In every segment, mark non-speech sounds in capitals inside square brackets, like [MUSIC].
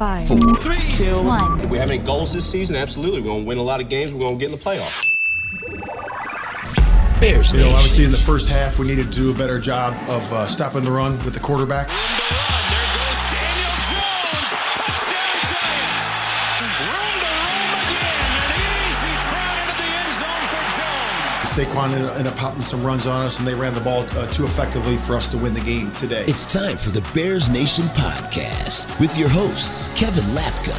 Five, four, Three, two, one. Do we have any goals this season? Absolutely. We're going to win a lot of games. We're going to get in the playoffs. Bears You know, Nation. obviously in the first half, we needed to do a better job of uh, stopping the run with the quarterback. Saquon ended ended up popping some runs on us, and they ran the ball uh, too effectively for us to win the game today. It's time for the Bears Nation podcast with your hosts, Kevin Lapka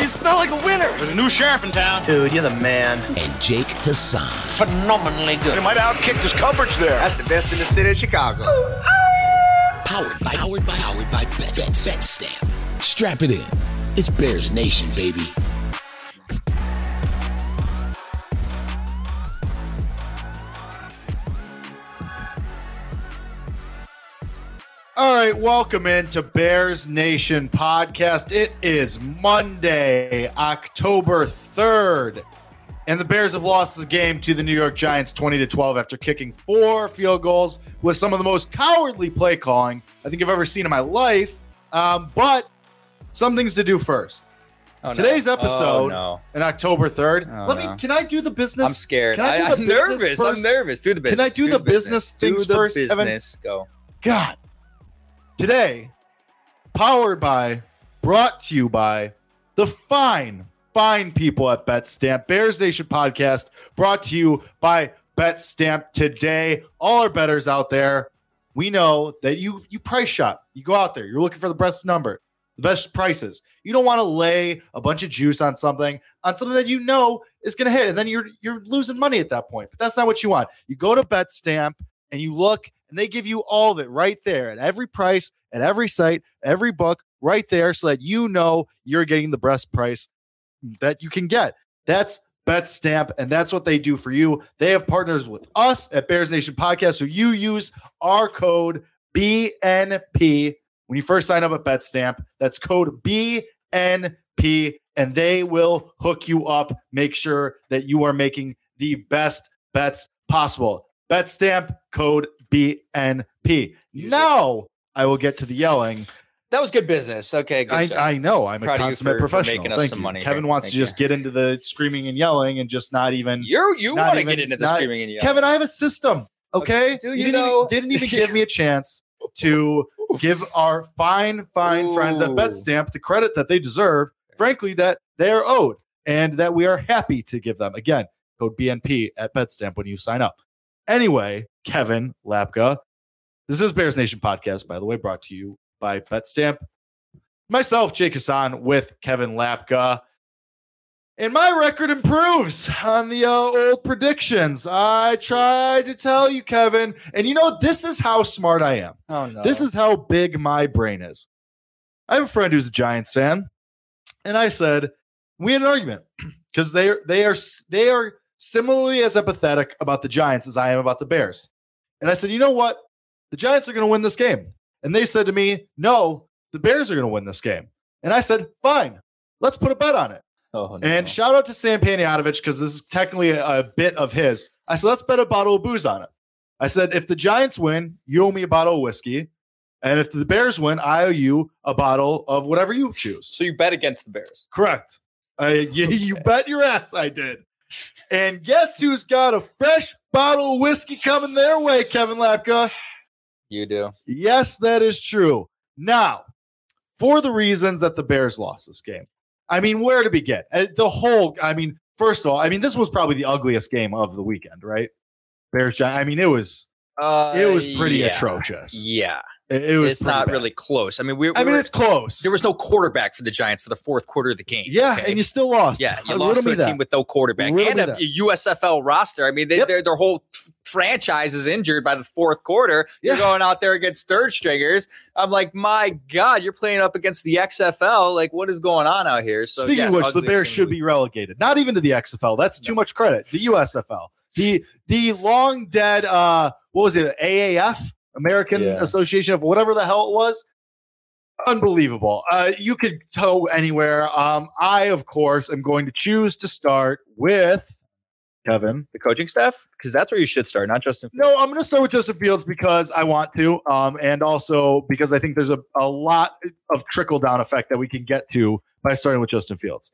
You smell like a winner. There's a new sheriff in town. Dude, you're the man. and Jake Hassan. Phenomenally good. might have outkicked his coverage there. That's the best in the city of Chicago. Powered by, powered by, powered by Bet, Bet, Bet Stamp. Strap it in. It's Bears Nation, baby. All right, welcome into Bears Nation podcast. It is Monday, October 3rd, and the Bears have lost the game to the New York Giants 20 to 12 after kicking four field goals with some of the most cowardly play calling I think I've ever seen in my life. Um, but some things to do first. Oh, no. Today's episode Oh, no. on October 3rd. Oh, let no. me can I do the business? I'm scared. Can I do I, the am business nervous. first? I'm nervous. Do the business. Can I do the business things do the first, Evan? business. Go. God. Today, powered by, brought to you by the fine, fine people at Bet Stamp. Bears Nation podcast brought to you by Bet Stamp today. All our betters out there, we know that you you price shop. You go out there, you're looking for the best number, the best prices. You don't want to lay a bunch of juice on something, on something that you know is going to hit, and then you're you're losing money at that point. But that's not what you want. You go to Bet Stamp and you look and they give you all of it right there at every price, at every site, every book, right there, so that you know you're getting the best price that you can get. That's Bet Stamp, and that's what they do for you. They have partners with us at Bears Nation Podcast, so you use our code BNP when you first sign up at Bet Stamp. That's code BNP, and they will hook you up. Make sure that you are making the best bets possible. Bet Stamp code BNP. Now I will get to the yelling. That was good business. Okay. Good I. I know I'm Proud a consummate for- for professional. us Thank you. money Kevin wants Thank to just you. get into the screaming and yelling and just not even. you you not want to get into the not- screaming and yelling. Kevin, I have a system. Okay. Do you didn't know- Even, didn't even give me a chance [LAUGHS] to give our fine, fine friends at Ooh. BetStamp the credit that they deserve. Frankly, that they are owed, and that we are happy to give them. Again, code BNP at BetStamp when you sign up. Anyway, Kevin Lapka, this is Bears Nation podcast, by the way, brought to you by BetStamp. Myself, Jake Hassan, with Kevin Lapka. And my record improves on the uh, old predictions. I tried to tell you, Kevin. And you know, this is how smart I am. oh no. This is how big my brain is. I have a friend who's a Giants fan, and I said we had an argument [CLEARS THROAT] because they they are they are similarly as empathetic about the Giants as I am about the Bears. And I said, you know what? The Giants are going to win this game. And they said to me, no, the Bears are going to win this game. And I said, fine, let's put a bet on it. Oh, no. And shout out to Sam Panayotovich because this is technically a, a bit of his. I said, let's bet a bottle of booze on it. I said, if the Giants win, you owe me a bottle of whiskey. And if the Bears win, I owe you a bottle of whatever you choose. so you bet against the Bears. Correct. I, [LAUGHS] you, you bet your ass I did. And guess who's got a fresh bottle of whiskey coming their way, Kevin Lapka? You do. Yes, that is true. Now, for the reasons that the Bears lost this game, I mean, where to begin? Uh, The whole, I mean, first of all, I mean, this was probably the ugliest game of the weekend, right? Bears, I mean, it was, Uh, it was pretty yeah. atrocious. Yeah. It, it was it's not bad. really close. I mean, we, I mean, were- it's close. there was no quarterback for the Giants for the fourth quarter of the game. yeah, okay? and you still lost. Yeah, you Uh, lost to a that. team with no quarterback Riddle and a. USFL roster. I mean, they, Yep. their their whole franchise is injured by the fourth quarter. You're going out there against third stringers. I'm like, my God, you're playing up against the XFL. Like, what is going on out here? So, Speaking of which, the Bears should be relegated. Not even to the XFL. That's too much credit. The USFL. The the long dead uh what was it? AAF? American Yeah. Association of whatever the hell it was. Unbelievable. Uh you could toe anywhere. Um I of course am going to choose to start with Kevin. The coaching staff, because that's where you should start, not Justin. Fields. No, I'm going to start with Justin Fields because I want to, um, and also because I think there's a, a lot of trickle down effect that we can get to by starting with Justin Fields.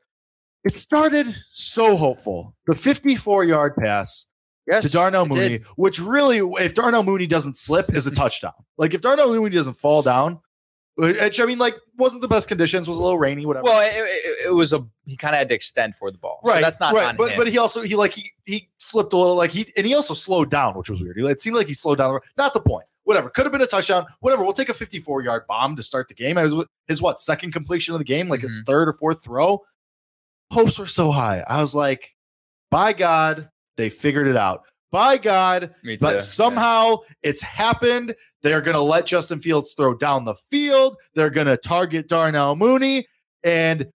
It started so hopeful. The 54 yard pass yes, to Darnell Mooney, did. which really, if Darnell Mooney doesn't slip, is a touchdown. [LAUGHS] Like if Darnell Mooney doesn't fall down, which I mean, like wasn't the best conditions, was a little rainy, whatever. Well, it, it, it was a he kind of had to extend for the ball, So right, that's not right. on but him. but he also he like he he slipped a little, like he and he also slowed down, which was weird. It seemed like he slowed down. Not the point. Whatever, could have been a touchdown. Whatever. We'll take a 54 yard bomb to start the game. It was his what second completion of the game, like his Mm-hmm. third or fourth throw. Hopes were so high. I was like, by God, they figured it out. By God, but yeah. somehow it's happened. They're going to let Justin Fields throw down the field. They're going to target Darnell Mooney and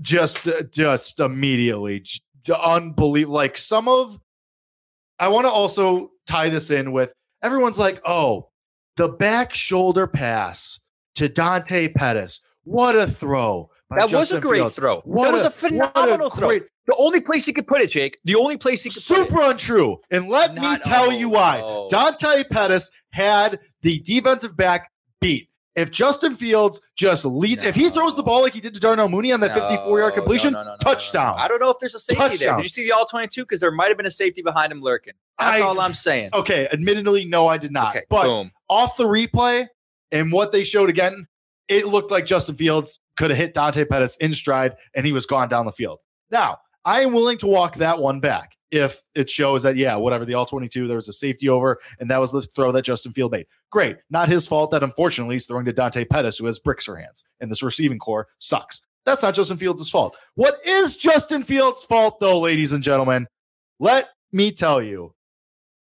just uh, just immediately unbelievable. Like some of, I want to also tie this in with everyone's like, oh, the back shoulder pass to Dante Pettis. What a throw! That was a great Fields. throw. What that was a, phenomenal throw. great- The only place he could put it, Jake. The only place he could put it. super untrue. And let me tell oh, you why. no. Dante Pettis had the defensive back beat. If Justin Fields just leads, if he throws the ball like he did to Darnell Mooney on that 54 yard completion, no, no, no, no, touchdown. no. I don't know if there's a safety there. Did you see the all 22? Because there might have been a safety behind him lurking. That's I- all I'm saying. Okay, admittedly, no, I did not. Okay, but boom. off the replay and what they showed again, it looked like Justin Fields could have hit Dante Pettis in stride and he was gone down the field. Now, I am willing to walk that one back if it shows that, yeah, whatever, the all 22, there was a safety over and that was the throw that Justin Field made. Great. Not his fault that unfortunately he's throwing to Dante Pettis, who has bricks for hands, and this receiving core sucks. That's not Justin Fields' fault. What is Justin Fields' fault, though, ladies and gentlemen? Let me tell you,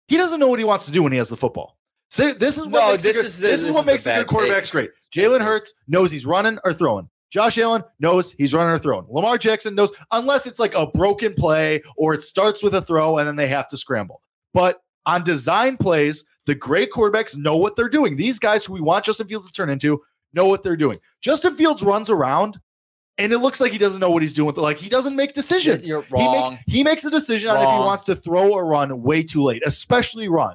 he doesn't know what he wants to do when he has the football. So this is what No, makes this a good- is- this, this is what makes a good quarterbacks take. great. Jalen. Hurts knows he's running or throwing. Josh Allen knows he's running or throwing. Lamar Jackson knows unless it's like a broken play or it starts with a throw and then they have to scramble. But on design plays, the great quarterbacks know what they're doing. These guys who we want Justin Fields to turn into know what they're doing. Justin Fields runs around and it looks like he doesn't know what he's doing. with Like he doesn't make decisions. You're He wrong. makes, he makes a decision on if he wants to throw or run way too late, especially run.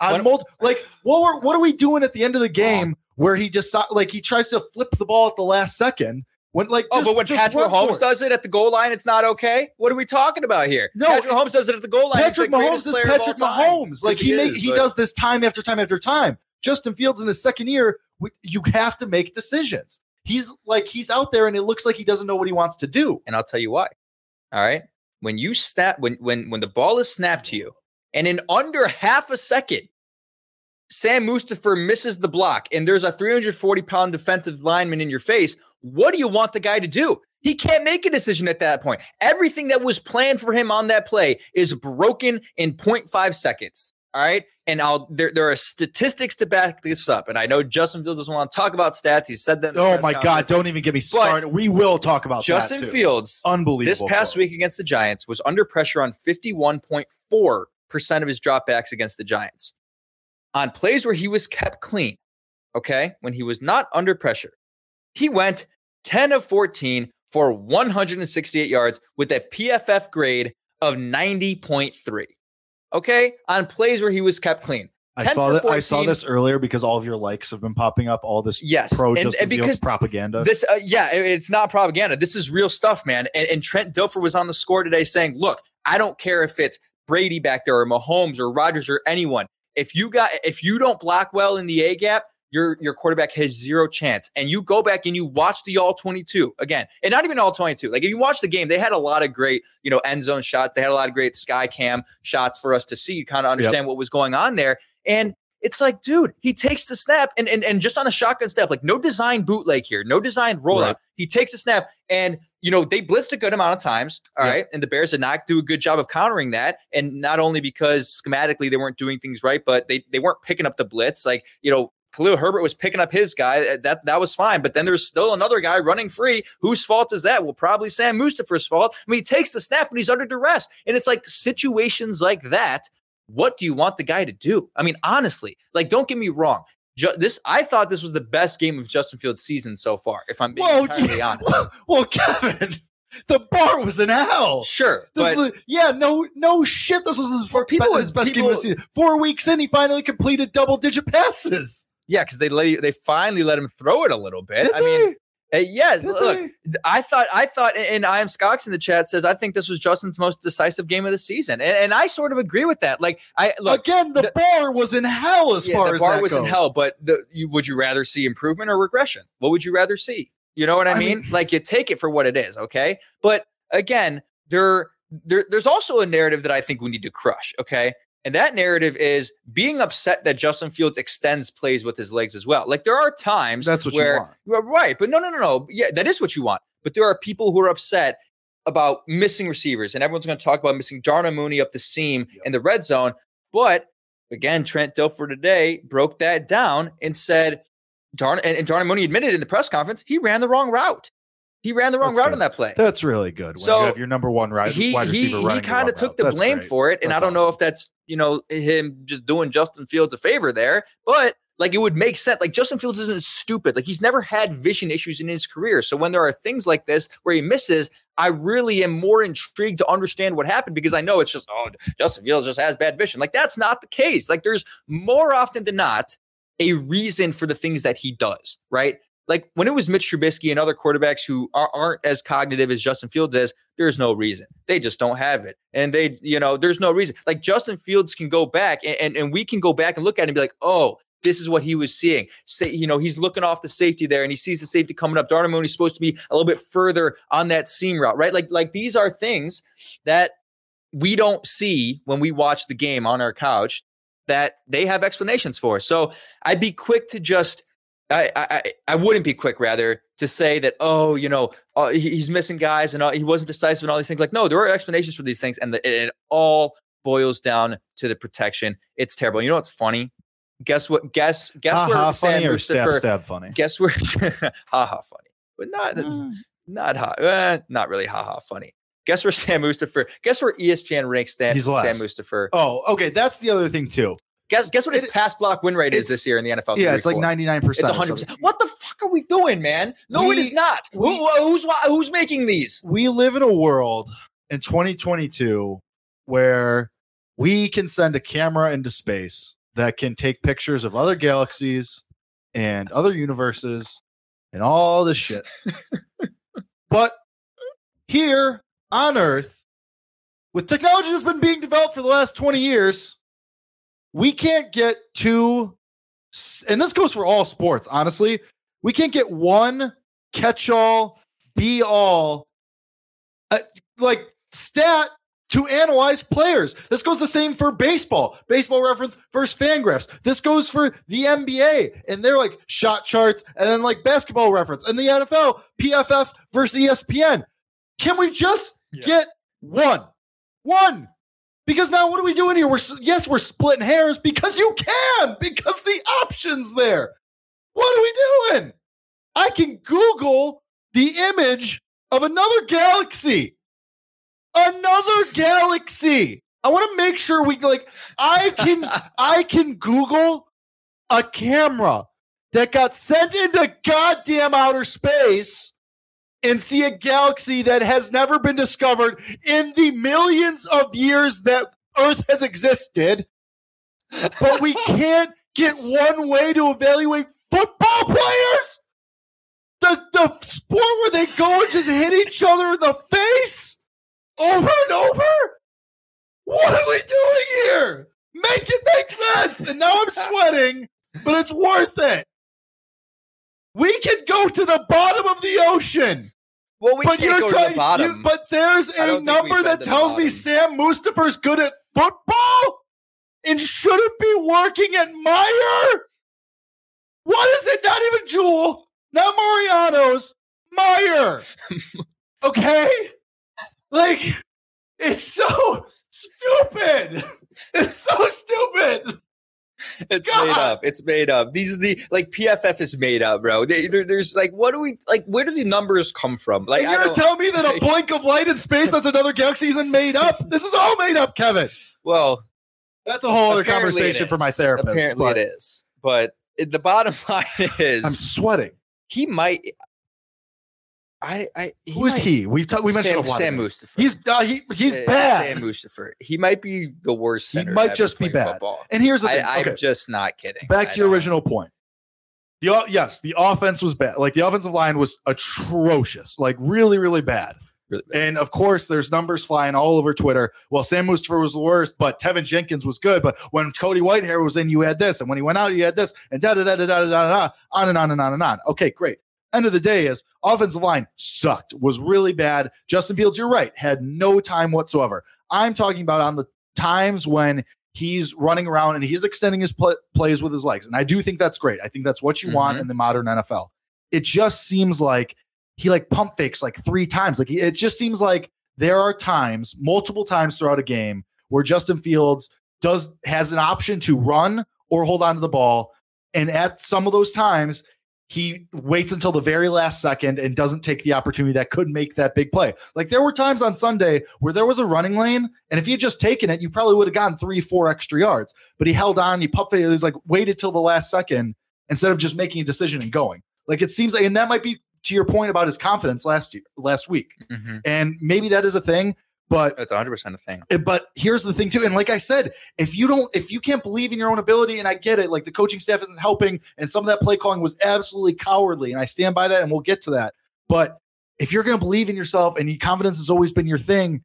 On multi- like what were, what are we doing at the end of the game where he just like he tries to flip the ball at the last second when like Oh, but when just Patrick Mahomes does it at the goal line, it's not okay. What are we talking about here? No, Patrick Mahomes does it at the goal line. Patrick Mahomes is player of all Patrick. Mahomes. Like he make, is, he does this time after time after time. Justin Fields in his second year, we, you have to make decisions. He's like he's out there and it looks like he doesn't know what he wants to do. and I'll tell you why. All right, when you snap, when when when the ball is snapped to you, and in under half a second, Sam Mustipher misses the block, and there's a 340 pound defensive lineman in your face. What do you want the guy to do? He can't make a decision at that point. Everything that was planned for him on that play is broken in 0.5 seconds. All right. And I'll there, there are statistics to back this up. And I know Justin Fields doesn't want to talk about stats. He said that. Oh my God! Don't even get me started. We will talk about Justin. Fields Unbelievable. this past week against the Giants was under pressure on 51.4% of his dropbacks against the Giants. On plays where he was kept clean, okay, when he was not under pressure, he went 10 of 14 for 168 yards with a PFF grade of 90.3. Okay, on plays where he was kept clean. I saw that. I saw this earlier because all of your likes have been popping up. All this Yes, pro and- Justin and because propaganda. This, uh, yeah, it- it's not propaganda. This is real stuff, man. And, and Trent Dilfer was on the score today saying, "Look, I don't care if it's Brady back there or Mahomes or Rodgers or anyone. If you got, if you don't block well in the A gap, your your quarterback has zero chance. And you go back and you watch the all twenty two again, and not even all twenty two. Like if you watch the game, they had a lot of great, you know, end zone shots. They had a lot of great sky cam shots for us to see, kind of understand what was going on there. And it's like, dude, he takes the snap and, and and just on a shotgun step, like no design bootleg here, no design rollout. Right. He takes a snap and you know they blitzed a good amount of times. all right, Yeah. And the Bears did not do a good job of countering that. And not only because schematically they weren't doing things right, but they they weren't picking up the blitz. Like, you know, Khalil Herbert was picking up his guy. That that was fine. But then there's still another guy running free. Whose fault is that? Well, probably Sam Mustipher's fault. I mean, he takes the snap and he's under duress. And it's like situations like that what do you want the guy to do? I mean, honestly, like, don't get me wrong. Ju- this I thought this was the best game of Justin Fields' season so far. If I'm being Whoa, [LAUGHS] entirely honest, well, Kevin, [LAUGHS] the bar was in hell. Sure, This but is- yeah, no, no shit. This was his, first, people- his best game of the season. Four weeks in, he finally completed double digit passes. yeah, because they let you, they finally let him throw it a little bit. Did I mean, they? Uh, yeah. Did Look, they? I thought, I thought, and I am Scocks in the chat says I think this was Justin's most decisive game of the season, and, and I sort of agree with that. Like, I look, again, the, the- bar was in hell as yeah, far the as bar was in hell, but the, you, would you rather see improvement or regression? What would you rather see? You know what I, I mean? mean- Like you take it for what it is, okay? But again, there, there there's also a narrative that I think we need to crush, okay? And that narrative is being upset that Justin Fields extends plays with his legs as well. Like there are times That's what you want. Right, but no, no, no, no. Yeah, that is what you want. But there are people who are upset about missing receivers, and everyone's going to talk about missing Darnell Mooney up the seam in the red zone. But again, Trent Dilfer today broke that down and said, Darn and, and Darnell Mooney admitted in the press conference he ran the wrong route. He ran the wrong That's route good. on that play. That's really good. When So, you have your number one right, he wide he, receiver he the kind of took the That's blame great. for it, and That's I don't know if that's you know him just doing Justin Fields a favor there, but like it would make sense. Like Justin Fields isn't stupid. Like he's never had vision issues in his career. So when there are things like this where he misses, I really am more intrigued to understand what happened because I know it's just oh Justin Fields just has bad vision. Like that's not the case. Like there's more often than not a reason for the things that he does. Right. Like when it was Mitch Trubisky and other quarterbacks who are, aren't as cognitive as Justin Fields is, there's no reason. They just don't have it. And they, you know, there's no reason. Like Justin Fields can go back and, and, and we can go back and look at it and be like, oh, this is what he was seeing. Say, you know, he's looking off the safety there and he sees the safety coming up. Darnell Mooney's supposed to be a little bit further on that seam route, right? Like, like these are things that we don't see when we watch the game on our couch that they have explanations for. So I'd be quick to just I, I I wouldn't be quick rather to say that oh you know uh, he- he's missing guys and uh, he wasn't decisive and all these things like no there are explanations for these things and the, it, it all boils down to the protection it's terrible you know what's funny guess what guess guess Ha where ha Sam funny or stab stab funny. guess where [LAUGHS] ha ha funny but not not ha eh, not really ha ha funny guess where Sam Mustipher guess where ESPN ranks Stan, He's Sam. Mustipher Oh, okay. That's the other thing too. Guess guess what his It- pass block win rate is this year in the NFL Yeah, it's like 3-4. ninety nine It's percent. 100%. What the fuck are we doing, man? No, it We- is not. Who, who's who's making these? we live in a world in 2022 where we can send a camera into space that can take pictures of other galaxies and other universes and all this shit. [LAUGHS] but here on Earth, with technology that's been being developed for the last 20 years, we can't get two, and this goes for all sports, honestly. We can't get one catch all, be all uh, like stat to analyze players. This goes the same for baseball. Baseball reference versus Fangraphs. This goes for the NBA and they're like shot charts, and then like basketball reference and the NFL PFF versus ESPN. Can we just get one, one? Because now what are we doing here? We're yes, we're splitting hairs because you can because the options there. What are we doing? I can Google the image of another galaxy. Another galaxy. I want to make sure we like I can [LAUGHS] I can Google a camera that got sent into goddamn outer space and see a galaxy that has never been discovered in the millions of years that Earth has existed. But we [LAUGHS] can't get one way to evaluate football players. The the sport where they go and just hit each other in the face over and over. What are we doing here? Make it make sense. And now I'm sweating, but it's worth it. We can go to the bottom of the ocean. Well, we but you're trying, the bottom. you- but there's a number that tells me. Sam Mustipher's good at football and shouldn't be working at Meijer. What is it? Not even Jewel, not Mariano's, Meijer. [LAUGHS] okay? Like, it's so stupid. It's so stupid. [LAUGHS] it's God. made up. It's made up. These are the like PFF is made up, bro. They, there's like, what do we like? Where do the numbers come from? Like, you're don't- telling me that a [LAUGHS] blink of light in space that's another galaxy isn't made up? This is all made up, Kevin. well, That's a whole other conversation for my therapist. Apparently, but it is. But the bottom [LAUGHS] line is I'm sweating. he might I, I he who is he? We've talked. We Sam, mentioned a lot Sam Mustipher. He's uh, he, he's Sam, bad. Sam Mustipher. He might be the worst. He might just be bad. Football. And here's the thing. I, am okay. just not kidding. Back I to your don't. original point. The yes, the offense was bad. Like the offensive line was atrocious. Like really, really bad. Really bad. And of course, there's numbers flying all over Twitter. Well, Sam Mustipher was the worst, but Teven Jenkins was good. But when Cody Whitehair was in, you had this, and when he went out, you had this, and da da da da da da da, on and on and on and on. Okay, great. End of the day is offensive line sucked, was really bad. Justin Fields, you're right, had no time whatsoever. I'm talking about on the times when he's running around and he's extending his pl- plays with his legs. And I do think that's great. I think that's what you want Mhm. in the modern NFL. It just seems like he like pump fakes like three times. Like he, it just seems like there are times, multiple times throughout a game, where Justin Fields does has an option to run or hold on to the ball. And at some of those times, he waits until the very last second and doesn't take the opportunity that could make that big play. Like there were times on Sunday where there was a running lane, and if he had just taken it, you probably would have gotten three, four extra yards. But he held on, he pumped it, was like waited till the last second instead of just making a decision and going. Like it seems like, and that might be to your point about his confidence last year, last week, Mhm. and maybe that is a thing. But That's 100 percent a thing. uh, but here's the thing too and like i said if you don't if you can't believe in your own ability and i get it like the coaching staff isn't helping and some of that play calling was absolutely cowardly and i stand by that and we'll get to that but if you're going to believe in yourself and your confidence has always been your thing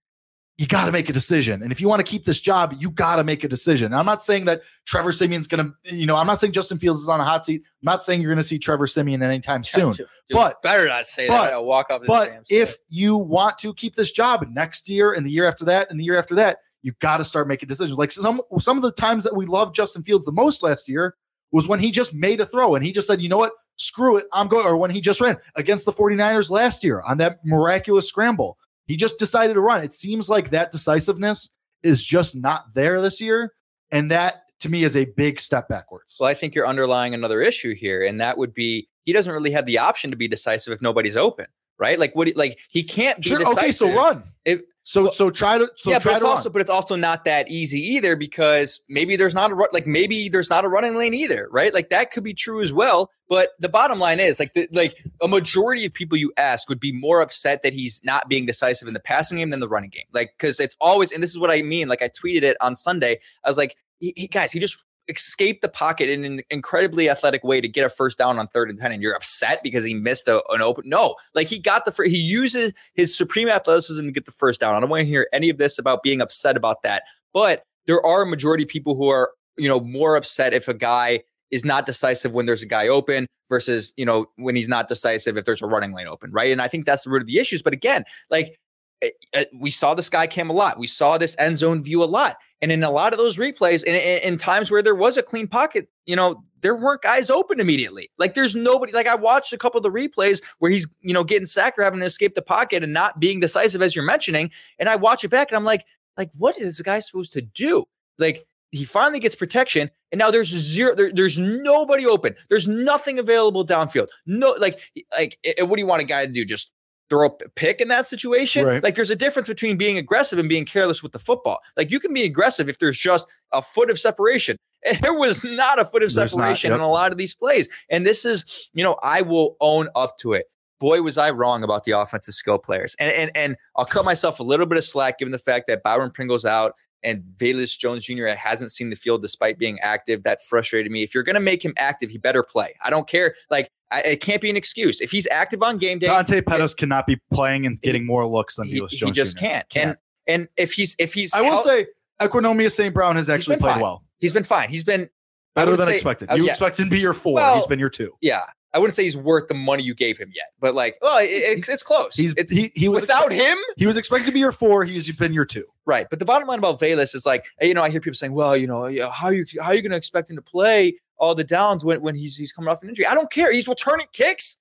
you got to make a decision and if you want to keep this job you got to make a decision and i'm not saying that trevor siemian's going to you know i'm not saying justin fields is on a hot seat i'm not saying you're going to see trevor simeon anytime soon Dude, But- better not say but- that. I'll walk off. This but if you want to keep this job next year and the year after that and the year after that, you got to start making decisions. Like some some of the times that we loved Justin Fields the most last year was when he just made a throw and he just said, "You know what? Screw it. I'm going." Or when he just ran against the 49ers last year on that miraculous scramble. He just decided to run. It seems like that decisiveness is just not there this year, and that to me is a big step backwards. Well, I think you're underlying another issue here, and that would be he doesn't really have the option to be decisive if nobody's open, right? Like what? he- Like he can't be Sure, decisive. okay, so run. If- so so try to so yeah, try but it's to also run. but it's also not that easy either because maybe there's not a like maybe there's not a running lane either, right? Like that could be true as well. But the bottom line is like the, like a majority of people you ask would be more upset that he's not being decisive in the passing game than the running game, like because it's always and this is what I mean. Like I tweeted it on Sunday. I was like, he, he- guys, he just escaped the pocket in an incredibly athletic way to get a first down on third and 10 and you're upset because he missed a, an open no like he got the he uses his supreme athleticism to get the first down. I don't want to hear any of this about being upset about that but there are a majority of people who are you know more upset if a guy is not decisive when there's a guy open versus you know when he's not decisive if there's a running lane open right? And i think that's the root of the issues but again like Eh, eh, we saw the sky cam a lot. We saw this end zone view a lot. And in a lot of those replays and in, in times where there was a clean pocket you know there weren't guys open immediately. Like there's nobody like i watched a couple of the replays where he's you know getting sacked or having to escape the pocket and not being decisive as you're mentioning. And i watch it back and i'm like like what is the guy supposed to do? Like he finally gets protection and now there's zero there, there's nobody open. There's nothing available downfield. No like like eh, eh, what do you want a guy to do? Just throw a pick in that situation Right. like there's a difference between being aggressive and being careless with the football. Like you can be aggressive if there's just a foot of separation. [LAUGHS] And there was not a foot of There's not, separation in a lot of these plays. And this is you know i will own up to it. Boy was i wrong about the offensive skill players. And and, and i'll cut myself a little bit of slack given the fact that byron pringle's out and Velus Jones Jr. hasn't seen the field despite being active. That frustrated me. If you're going to make him active, he better play. I don't care. Like, I, it can't be an excuse. If he's active on game day, Dante Pettis cannot be playing and getting more looks than he, Velus he just Jr. can't. Can't. And and if he's if he's I will hel- say, Equanimeous St. Brown has actually played fine. well, he's been fine. He's been better than say- expected. uh, You yeah, expect him to be your four. Well, He's been your two. yeah. I wouldn't say he's worth the money you gave him yet, but like, well, it, it's, it's close. He's it's, he, he was without expect- him, He was expected to be your four. He's been your two. Right. But the bottom line about Velus is like, you know, I hear people saying, well, you know, how are you how are you going to expect him to play all the downs when, when he's he's coming off an injury? I don't care. He's returning kicks.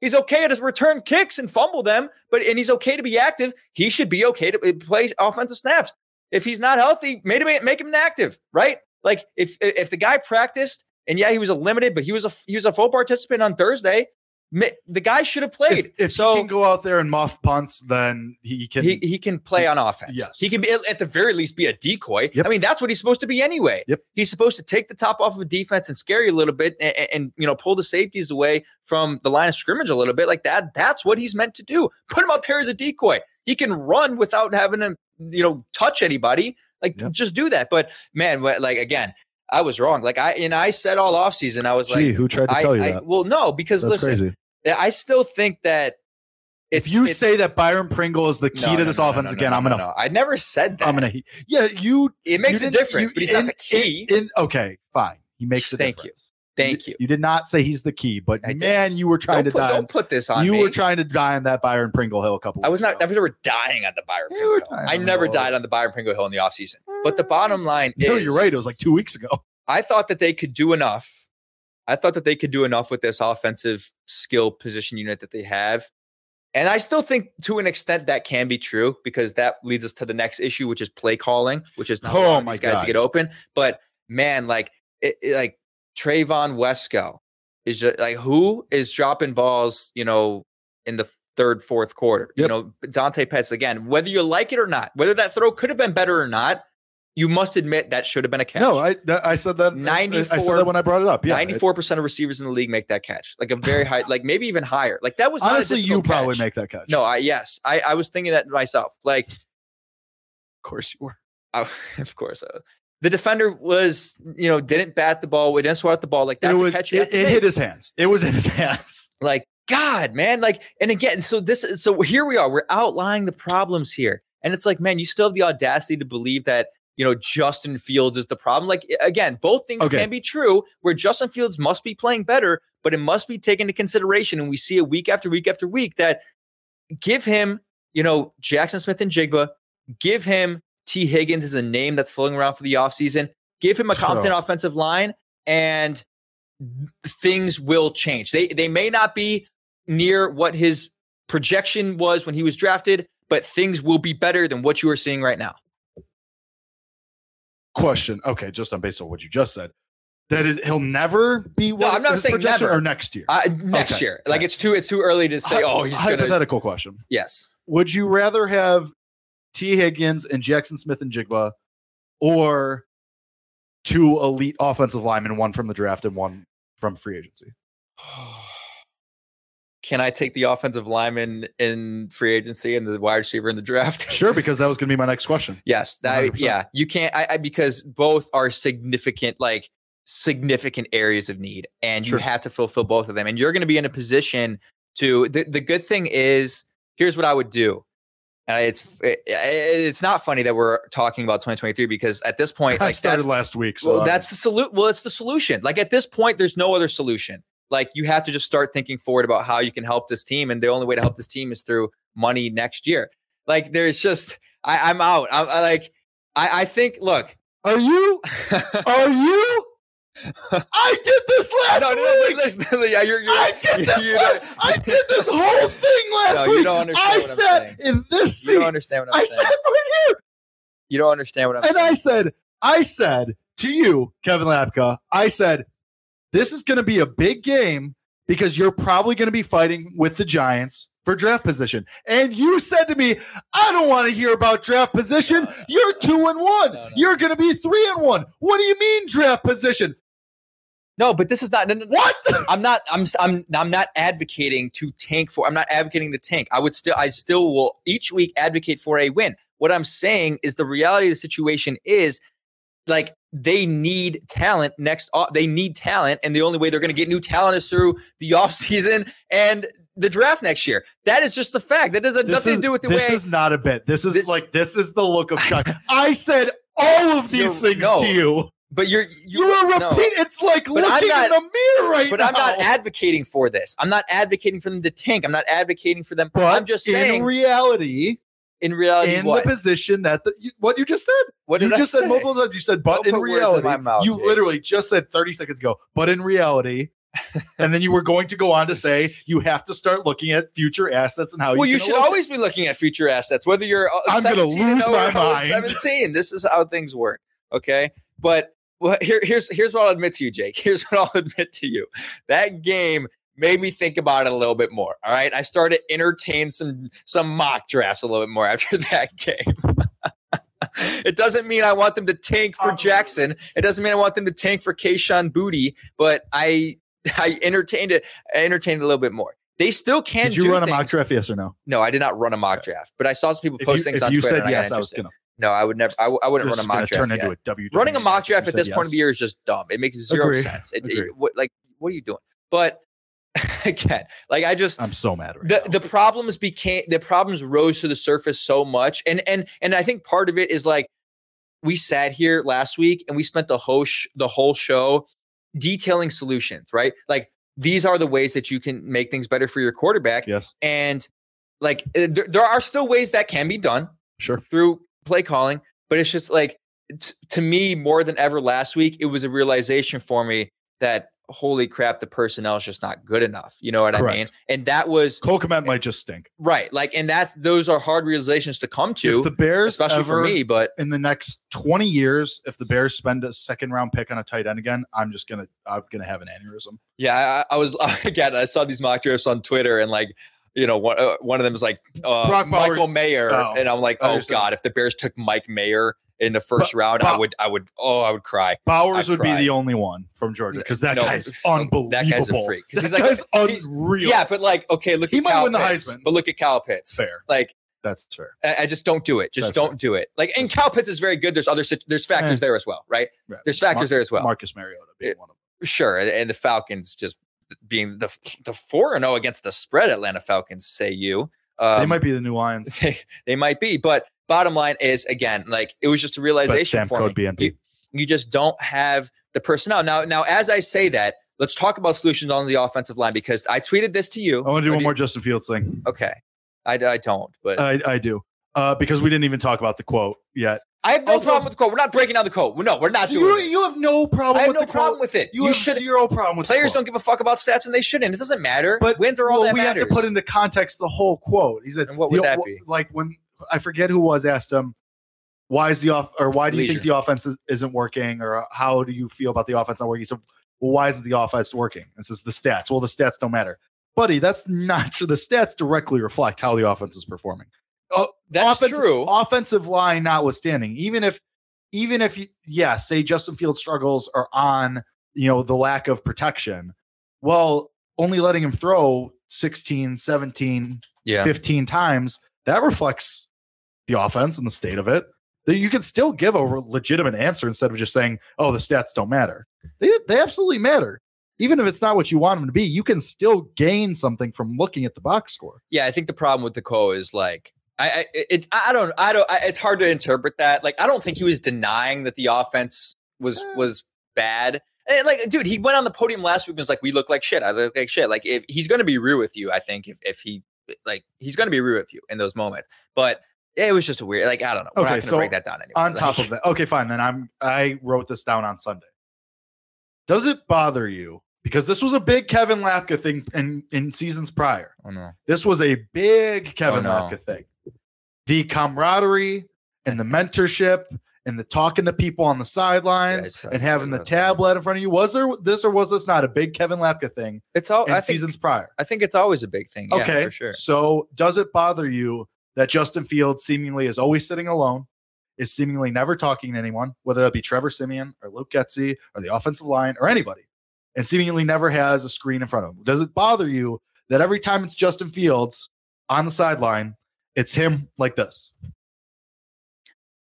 He's okay to return kicks and fumble them, but and he's okay to be active. He should be okay to uh, play offensive snaps. If he's not healthy, make him make him inactive, right? Like if if the guy practiced and yeah, he was a limited, but he was a he was a full participant on Thursday. The guy should have played. If, if so he can go out there and muff punts, then he can. he, he can play on offense. Yes. He can be at the very least be a decoy. Yep. I mean, that's what he's supposed to be anyway. Yep. He's supposed to take the top off of a defense and scare you a little bit and, and you know pull the safeties away from the line of scrimmage a little bit. Like that. That's what he's meant to do. Put him out there as a decoy. He can run without having to you know touch anybody. Like Yep. just do that. But man, like again, I was wrong. Like I and I said all offseason, I was Gee, like, who tried to I, tell you I- that? well, no, because That's listen, crazy. I still think that If you it's- say that Byron Pringle is the key no, to this no, no, offense no, no, again, no, I'm gonna, no. I never said that. I'm gonna. Yeah, you. It makes you a difference, you- but he's not the key. In, in- okay, fine. He makes a Thank you. difference. Thank you. You did not say he's the key, but I did. man, you were trying Don't to put, die. don't on- put this on you me. were trying to die on that Byron Pringle hill a couple. I was not. ago. I was never dying on the Byron Pringle Hill. I never the- died on the Byron Pringle Hill in the offseason. But the bottom line No, is, you're right. It was like two weeks ago. [LAUGHS] I thought that they could do enough. I thought that they could do enough with this offensive skill position unit that they have. And I still think to an extent that can be true because that leads us to the next issue, which is play calling, which is not Oh allowing these guys God. to get open. But man, like it, it- like Trevon Wesco is just like who is dropping balls, you know, in the third, fourth quarter. You know, Dante Pettis again, whether you like it or not, whether that throw could have been better or not, you must admit that should have been a catch. No, I that, I said that. I said 94 that when I brought it up. Yeah, Ninety-four percent of receivers in the league make that catch, like a very high, like maybe even higher. Like that was not a honestly, you probably catch. make that catch. No, I yes, I, I was thinking that myself. Like, of course you were. I, [LAUGHS] of course, uh, the defender was you know didn't bat the ball, we didn't swat the ball. Like that's it a catch. It, it hit his hands. It was in his [LAUGHS] hands. like God, man. Like, and again, so this is so here we are. We're outlining the problems here, and it's like, man, you still have the audacity to believe that you know Justin Fields is the problem. Like, again, both things Okay. can be true. Where Justin Fields must be playing better, but it must be taken into consideration, and we see it week after week after week that give him, you know, Jaxon Smith-Njigba, give him Tee Higgins is a name that's floating around for the offseason. Give him a competent offensive line, and things will change. They they may not be near what his projection was when he was drafted, but things will be better than what you are seeing right now. Question. Okay, just on based on what you just said, that is he'll never be. What I'm not saying never. or next year. Uh, next Okay, year, like okay. it's too it's too early to say. Hy- oh, he's gonna. hypothetical question. Yes. Would you rather have Tee Higgins and Jaxon Smith-Njigba, or two elite offensive linemen, one from the draft and one from free agency? [SIGHS] Can I take the offensive lineman in free agency and the wide receiver in the draft? [LAUGHS] Sure, because that was going to be my next question. Yes, that, yeah, you can't. I, I because both are significant, like significant areas of need, and Sure. you have to fulfill both of them. And you're going to be in a position to. The, the good thing is, here's what I would do. Uh, it's it, it's not funny that we're talking about 2023 because at this point, [LAUGHS] I like started that's, last week, so well, that's the solution. Well, it's the solution. Like at this point, there's no other solution. Like you have to just start thinking forward about how you can help this team, and the only way to help this team is through money next year. Like there's just, I, I'm out. I'm I, like, I, I think. Look, Are you? [LAUGHS] Are you? [LAUGHS] I did this last no, no, no, week. listen, yeah, you're, you're, I did this. you I did this whole thing last No, you week. don't understand I I'm in this You don't seat. understand what I'm I saying. sat right here, You don't understand what I'm saying. and saying. I said, I said to you, Kevin Lapka, I said, this is going to be a big game because you're probably going to be fighting with the Giants for draft position. And you said to me, I don't want to hear about draft position. You're two and one. No, no. You're going to be three and one. What do you mean draft position? No, but this is not. No, no. What? [LAUGHS] I'm not. I'm. I'm. I'm not advocating to tank for. I'm not advocating to tank. I would still. I still will each week advocate for a win. What I'm saying is the reality of the situation is like they need talent next. off- They need talent, and the only way they're going to get new talent is through the offseason and the draft next year. That is just a fact. That doesn't nothing is, to do with the this way. This is not a bit. This is This- like this is the look of shock. [LAUGHS] I said all of these things no. to you. But you're You were no. repeat. It's like But looking not- in a mirror right But now. I'm not advocating for this. I'm not advocating for them to tank. I'm not advocating for them. But I'm just saying in reality, in reality, in what? the position that the, you, what you just said. what You I just said say? multiple times. You said, but Don't in in reality, my mouth, you Jake. literally just said 30 seconds ago, but in reality, [LAUGHS] and then you were going to go on to say you have to start looking at future assets and how Well, you you should always be looking at future assets, whether you're uh, I'm gonna 17 lose my mind. 17. This is how things work. Okay. But well, here, here's here's what I'll admit to you, Jake. [LAUGHS] Here's what I'll admit to you. That game made me think about it a little bit more. All right. I started to entertain some some mock drafts a little bit more [LAUGHS] after that game. [LAUGHS] it doesn't mean I want them to tank for um, Jackson. It doesn't mean I want them to tank for Kayshon Boutte, but I I entertained it. I entertained it a little bit more. They still can do Did you run a mock draft? Yes or no? No, I did not run a mock draft, but I saw some people If post you, things if on you Twitter. said and I yes, I was gonna. No, I would never. I wouldn't run a mock draft. turn yet. into a WWE. running a mock draft at this said point of the year is just dumb. It makes zero sense. It, it- what, like, what are you doing? But [LAUGHS] again, like I just I'm so mad right the now. the problems became the problems rose to the surface so much, and and and I think part of it is like we sat here last week and we spent the whole sh- the whole show detailing solutions, right? Like these are the ways that you can make things better for your quarterback, yes, and like uh, there, there are still ways that can be done sure. through play calling, but it's just like t- to me more than ever last week, it was a realization for me that holy crap, the personnel is just not good enough. You know what I Correct. mean? And that was Cole Kmet eh, might just stink. right. Like, and that's those are hard realizations to come to, If the Bears, especially for me. But in the next 20 years, if the Bears spend a second round pick on a tight end again, I'm just gonna I'm gonna have an aneurysm. yeah, I, I was [LAUGHS] again. I saw these mock drafts on Twitter, and like. You know, one, uh, one of them is like uh, Michael Mayer, Oh, and I'm like, oh god, if the Bears took Mike Mayer in the first But- round, I would, I would, oh, I would cry. Bowers would be the only one from Georgia because that No, guy's unbelievable. That guy's a freak. That he's like- guy's he's- unreal. Yeah, but like, okay, look He at might Kyle win the Heisman. but look at Kyle Pitts. fair. Like, That's fair. I, I just don't do it. Just That's don't fair. do it. Like, and Kyle Pitts is very good. There's other there's factors Eh. there as well, right? Right. There's factors Mar- there as well. Marcus Mariota being It- one of them. Sure, and, and the Falcons just being the the four and zero against the spread. Atlanta Falcons, say you. Um, they might be the new Lions. [LAUGHS] They, they might be, but bottom line is again, like it was just a realization for me. BNP. You, you just don't have the personnel now. Now, as I say that, let's talk about solutions on the offensive line because I tweeted this to you. I want to do Or one do more Justin Fields thing. Okay, I, I don't, but I, I do. Uh, because we didn't even talk about the quote yet. I have no also- problem with the quote. We're not breaking down the quote. No, we're not So doing you, this. you have no problem I have with no the problem with it. You, You have should. zero problem with the Players don't give a fuck about stats, and they shouldn't. It doesn't matter. But wins are all well, that we matters. have to put into context the whole quote. He said, And what would that be? Like when I forget who was asked him, why is the off or why do you think the offense is, isn't working or uh, how do you feel about the offense not working? He said, well, why isn't the offense working? And says the stats. Well, the stats don't matter, buddy. That's not true. The stats directly reflect how the offense is performing. That's offensive, true. Offensive line notwithstanding, even if even if you, yeah, say Justin Fields struggles are on you know the lack of protection. Well, only letting him throw 16, 17, yeah. 15 times, that reflects the offense and the state of it. That you can still give a legitimate answer instead of just saying, "Oh, the stats don't matter." They they absolutely matter. Even if it's not what you want them to be, you can still gain something from looking at the box score. Yeah, I think the problem with the co is like I, I it I don't I don't I, it's hard to interpret that. Like I don't think he was denying that the offense was Eh. was bad. And like, dude, he went on the podium last week and was like, "We look like shit. I look like shit." Like, if he's going to be real with you, I think if if he like he's going to be real with you in those moments. But yeah, it was just a weird. Like, I don't know. We're Okay, not going to so break that down anymore. On top of that, okay, fine. Then I'm I wrote this down on Sunday. Does it bother you because this was a big Kevin Lapka thing in in seasons prior? oh no, This was a big Kevin no. Lapka thing. The camaraderie and the mentorship and the talking to people on the sidelines uh, and having the tablet in front of you. Was there this or was this not a big Kevin Lapka thing it's all. in think seasons prior? I think it's always a big thing. Yeah, okay, for sure. So does it bother you that Justin Fields seemingly is always sitting alone, is seemingly never talking to anyone, whether that be Trevor Siemian or Luke Getsy or the offensive line or anybody, and seemingly never has a screen in front of him? Does it bother you that every time it's Justin Fields on the sideline, it's him like this?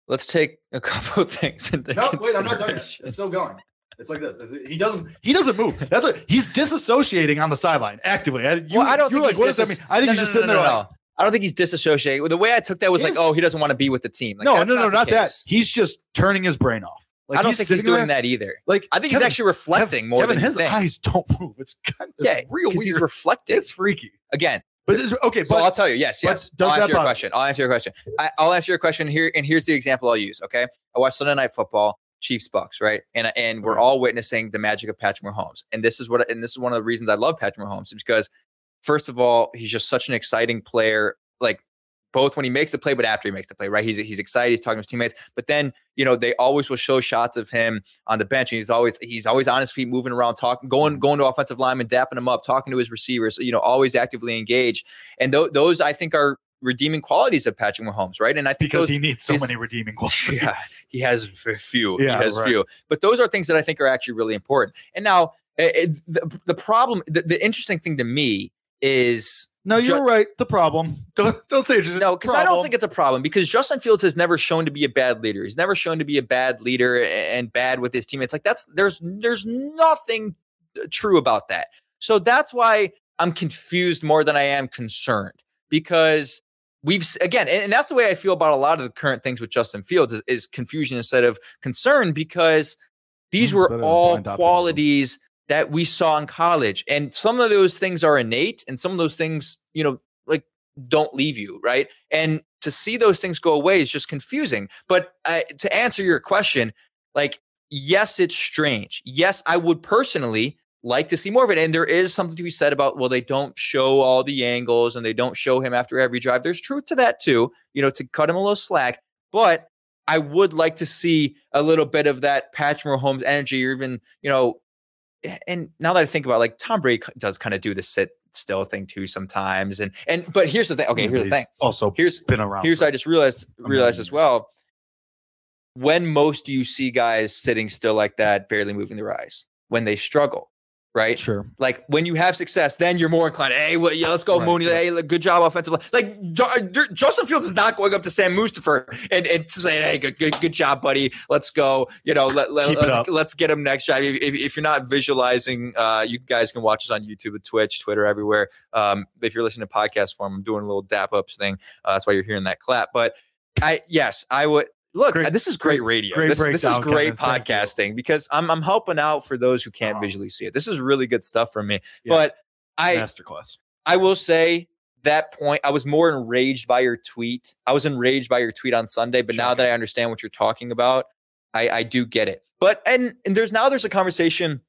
Let's take a [LAUGHS] couple of things No, wait, I'm into consideration. It's still going. It's like this. He doesn't. He doesn't move. That's what he's disassociating on the sideline actively. I, you, well, I don't you're think like, he's what does that mean? I think No, he's no, just no, sitting there like. I don't think he's disassociating. The way I took that was like, He's- oh, he doesn't want to be with the team. Like, no, no, no, the not that. He's just turning his brain off. Like I don't think he's doing there, that either. Like I think he's actually reflecting more Kevin, than his eyes don't move. It's kind of yeah, real because he's weird. reflecting. it's freaky. Again, But it's, okay, so I'll tell you. Yes, yes. does I'll that answer your bother question. I'll answer your question. I, I'll answer your question here, and here's the example I'll use. Okay, I watched Sunday Night Football, Chiefs Bucks, right, and and we're all witnessing the magic of Patrick Mahomes, and this is what, and this is one of the reasons I love Patrick Mahomes, is because first of all, he's just such an exciting player. Like both when he makes the play, but after he makes the play, right? He's he's excited, he's talking to his teammates. But then, you know, they always will show shots of him on the bench, and he's always he's always on his feet, moving around, talking, going going to offensive linemen, dapping him up, talking to his receivers. You know, always actively engaged. And th- those I think are redeeming qualities of Patrick Mahomes, right? And I think because those, he needs so many redeeming [LAUGHS] qualities. yeah, he has few. Yeah, he has right. few. But those are things that I think are actually really important. And now, eh, eh, the, the problem, the, the interesting thing to me is No, you're right. The problem. [LAUGHS] Don't don't say it's no, because I don't think it's a problem because Justin Fields has never shown to be a bad leader. He's never shown to be a bad leader and bad with his teammates. Like that's there's there's nothing uh, true about that. So that's why I'm confused more than I am concerned because we've again, and and that's the way I feel about a lot of the current things with Justin Fields is, is confusion instead of concern because these it's were all qualities that we saw in college, and some of those things are innate, and some of those things, you know, like don't leave you right, and to see those things go away is just confusing. But uh, to answer your question, like yes, it's strange. Yes, I would personally like to see more of it. And there is something to be said about, well, they don't show all the angles and they don't show him after every drive. There's truth to that too, you know, to cut him a little slack. But I would like to see a little bit of that Patrick Mahomes energy, or even, you know, and now that I think about it, like Tom Brady does kind of do the sit still thing too sometimes. And and but here's the thing. Okay, Yeah, here's the thing. Also, Here's been around. Here's I just realized realized as well. When most do you see guys sitting still like that, barely moving their eyes? When they struggle, right? sure. Like when you have success, then you're more inclined. Hey, well, yeah, let's go, Right, Mooney. right. Hey, good job offensively. Like Ju- Ju- Justin Fields is not going up to Sam Mustipher and, and saying, "Hey, good, good, good job, buddy. Let's go." You know, let, let, let's, let's get him next. If, if, if you're not visualizing, uh, you guys can watch us on YouTube, Twitch, Twitter, everywhere. Um, if you're listening to podcast form, I'm doing a little dap ups thing. Uh, that's why you're hearing that clap. But I, yes, I would. Look, Great- this is great, radio. great this, this is great podcasting because I'm I'm helping out for those who can't Oh. visually see it. This is really good stuff for me. Yeah. But I Masterclass. I will say that point I was more enraged by your tweet. I was enraged by your tweet on Sunday, but now that I understand what you're talking about, I, I do get it. But and and there's now there's a conversation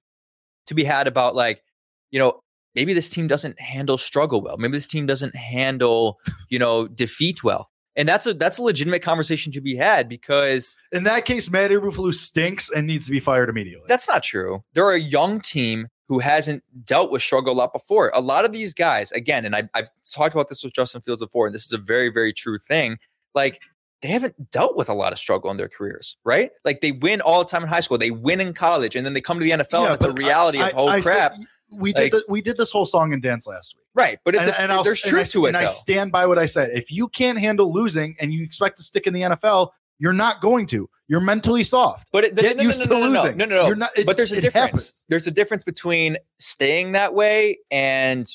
to be had about like, you know, maybe this team doesn't handle struggle well. Maybe this team doesn't handle, you know, defeat well. And that's a that's a legitimate conversation to be had because In that case, Matt Eberflus stinks and needs to be fired immediately. That's not true. They're a young team who hasn't dealt with struggle a lot before. A lot of these guys, again, and I, I've talked about this with Justin Fields before, and this is a very, very true thing. Like they haven't dealt with a lot of struggle in their careers, right? Like they win all the time in high school, they win in college, and then they come to the NFL, and it's a reality I- of oh I said- crap, we Like- did the, we did this whole song and dance last week. right? But it's and, a, and I'll- there's and truth I, to it and I stand by what I said. If you can't handle losing and you expect to stick in the NFL, you're not going to. You're mentally soft. But it, Get no, no, used no, to losing. No, no, no. Not- it- but there's a difference. happens. There's a difference between staying that way and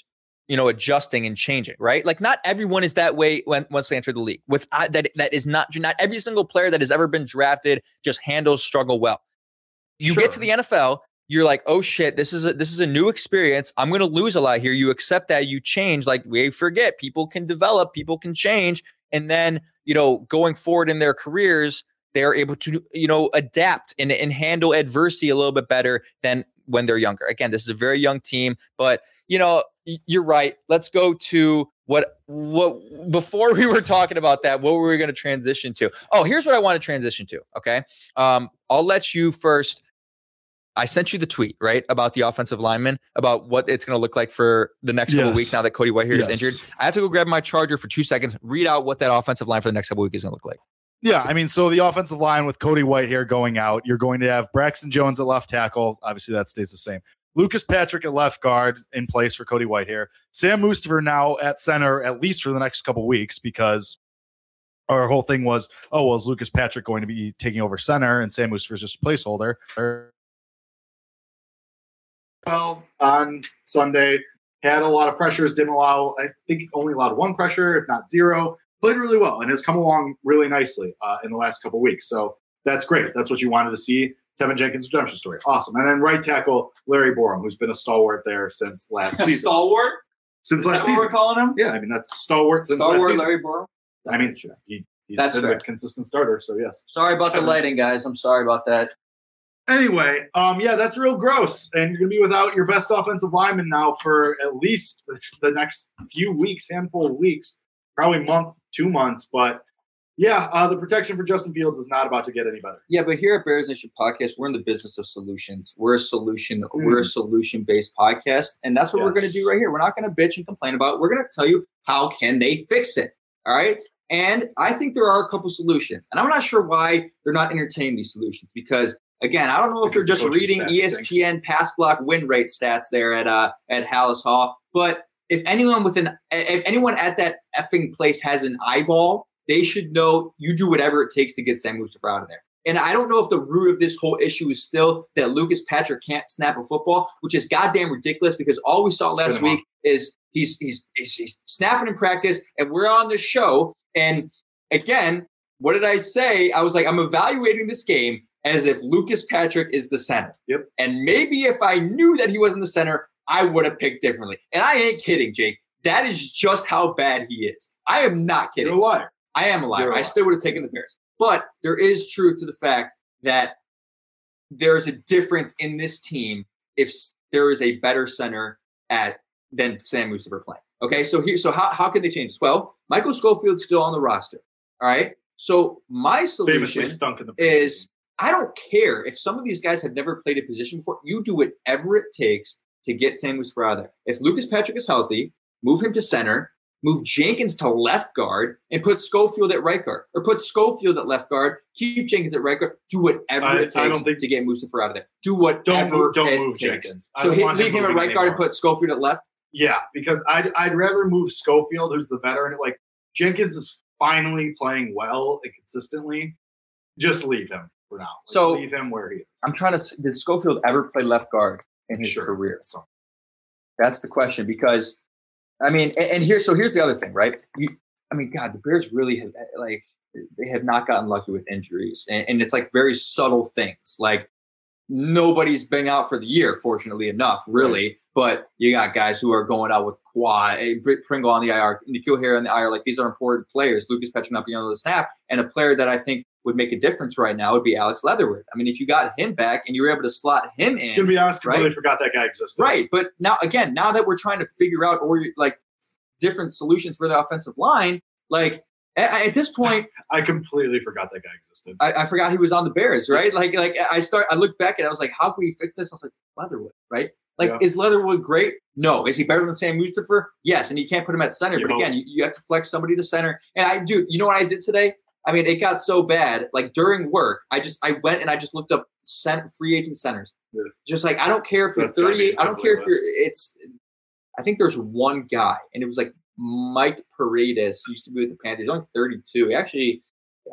you know adjusting and changing, right? Like not everyone is that way when once they enter the league. With uh, that, that is not not every single player that has ever been drafted just handles struggle well. You get to the NFL, you're like, oh shit, this is a this is a new experience. I'm gonna lose a lot here. You accept that, you change. Like we forget, people can develop, people can change, and then you know going forward in their careers they are able to you know adapt and, and handle adversity a little bit better than when they're younger again this is a very young team but you know you're right let's go to what what before we were talking about that what were we going to transition to oh here's what i want to transition to okay um i'll let you first I sent you the tweet, right, about the offensive lineman, about what it's going to look like for the next couple Yes. weeks now that Cody Whitehair is injured. I have to go grab my charger for two seconds, read out what that offensive line for the next couple weeks is going to look like. Yeah, I mean, so the offensive line with Cody Whitehair going out, you're going to have Braxton Jones at left tackle. Obviously, that stays the same. Lucas Patrick at left guard in place for Cody Whitehair. Sam Mustipher now at center, at least for the next couple of weeks, because our whole thing was, oh, well, is Lucas Patrick going to be taking over center and Sam Mustipher is just a placeholder? Well, on Sunday, had a lot of pressures, didn't allow, I think only allowed one pressure, if not zero played really well and has come along really nicely uh, in the last couple weeks. So that's great. That's what you wanted to see. Teven Jenkins' redemption story. Awesome. And then right tackle Larry Borom, who's been a stalwart there since last [LAUGHS] season. Stalwart? Since Is that last what season. we're calling him? Yeah, I mean that's stalwart since last Stalwart season. Larry Borom? I mean, he, he's That's been fair. a consistent starter. So yes. Sorry about the lighting, guys. I'm sorry about that. Anyway, um, yeah, that's real gross. And you're gonna be without your best offensive lineman now for at least the next few weeks, handful of weeks. probably month, two months. But yeah, uh, the protection for Justin Fields is not about to get any better. Yeah, but here at Bears Nation Podcast, we're in the business of solutions. We're a solution. We're a solution based podcast, and that's what we're going to Mm. Do right here. We're not going to bitch and complain about. it. We're going to tell you how can they fix it. All right. And I think there are a couple solutions, and I'm not sure why they're not entertaining these solutions because. Again, I don't know if they're just reading stinks. ESPN pass block win rate stats there at uh at Halas Hall, but if anyone with an if anyone at that effing place has an eyeball, they should know you do whatever it takes to get Sam Mustipher out of there. And I don't know if the root of this whole issue is still that Lucas Patrick can't snap a football, which is goddamn ridiculous because all we saw last week is he's, he's he's he's snapping in practice, and we're on the show. And again, what did I say? I was like, I'm evaluating this game as if Lucas Patrick is the center. Yep. And maybe if I knew that he wasn't the center, I would have picked differently. And I ain't kidding, Jake. That is just how bad he is. I am not kidding. You're a liar. I am a liar. A I still would have taken the Bears. But there is truth to the fact that there's a difference in this team if there is a better center at than Sam Mustipher playing. Okay, so here, so how, how can they change this? Well, Michael Schofield's still on the roster. All right. So my solution stunk in the is I don't care if some of these guys have never played a position before. You do whatever it takes to get Sam Mustipher out of there. If Lucas Patrick is healthy, move him to center, move Jenkins to left guard, and put Schofield at right guard, or put Schofield at left guard, keep Jenkins at right guard. Do whatever I- it takes think- to get Mustipher out of there. Do whatever Don't move- don't move takes. Jenkins. So him leave him at moving right guard and put Schofield at left. Yeah, because I'd I'd rather move Schofield, who's the veteran. Like Jenkins is finally playing well and consistently. Just leave him for now. So- leave him where he is. I'm trying to. Did Schofield ever play left guard in his Sure. career? So- That's the question because, I mean, and, and here, so here's the other thing, right? You, I mean, God, the Bears really have like they have not gotten lucky with injuries, and, and it's like very subtle things. Like nobody's been out for the year, fortunately enough, really. But you got guys who are going out with quad, eh, Byron Pringle on the IR, N'Keal Harry on the IR. Like these are important players. Lucas being on the snap, and a player that I think would make a difference right now would be Alex Leatherwood. I mean, if you got him back and you were able to slot him in, to be honest, completely right? forgot that guy existed. Right. But now, again, now that we're trying to figure out or like different solutions for the offensive line, like at, at this point, [LAUGHS] I completely forgot that guy existed. I, I forgot he was on the Bears, right? Like, like I start, I looked back and I was like, how can we fix this? I was like, Leatherwood, right? Like, Yeah. is Leatherwood great? No. Is he better than Sam Mustipher? Yes. And you can't put him at center. You but hope. again, you, you have to flex somebody to center. And I, dude, you know what I did today? I mean, it got so bad. Like during work, I just I went and I just looked up cent- free agent centers. Yeah. Just like I don't care if you're That's gotta be 38. I don't care if you're. It's. I think there's one guy, and it was like Mike Paradis. Used to be with the Panthers. He's only 32. He Actually,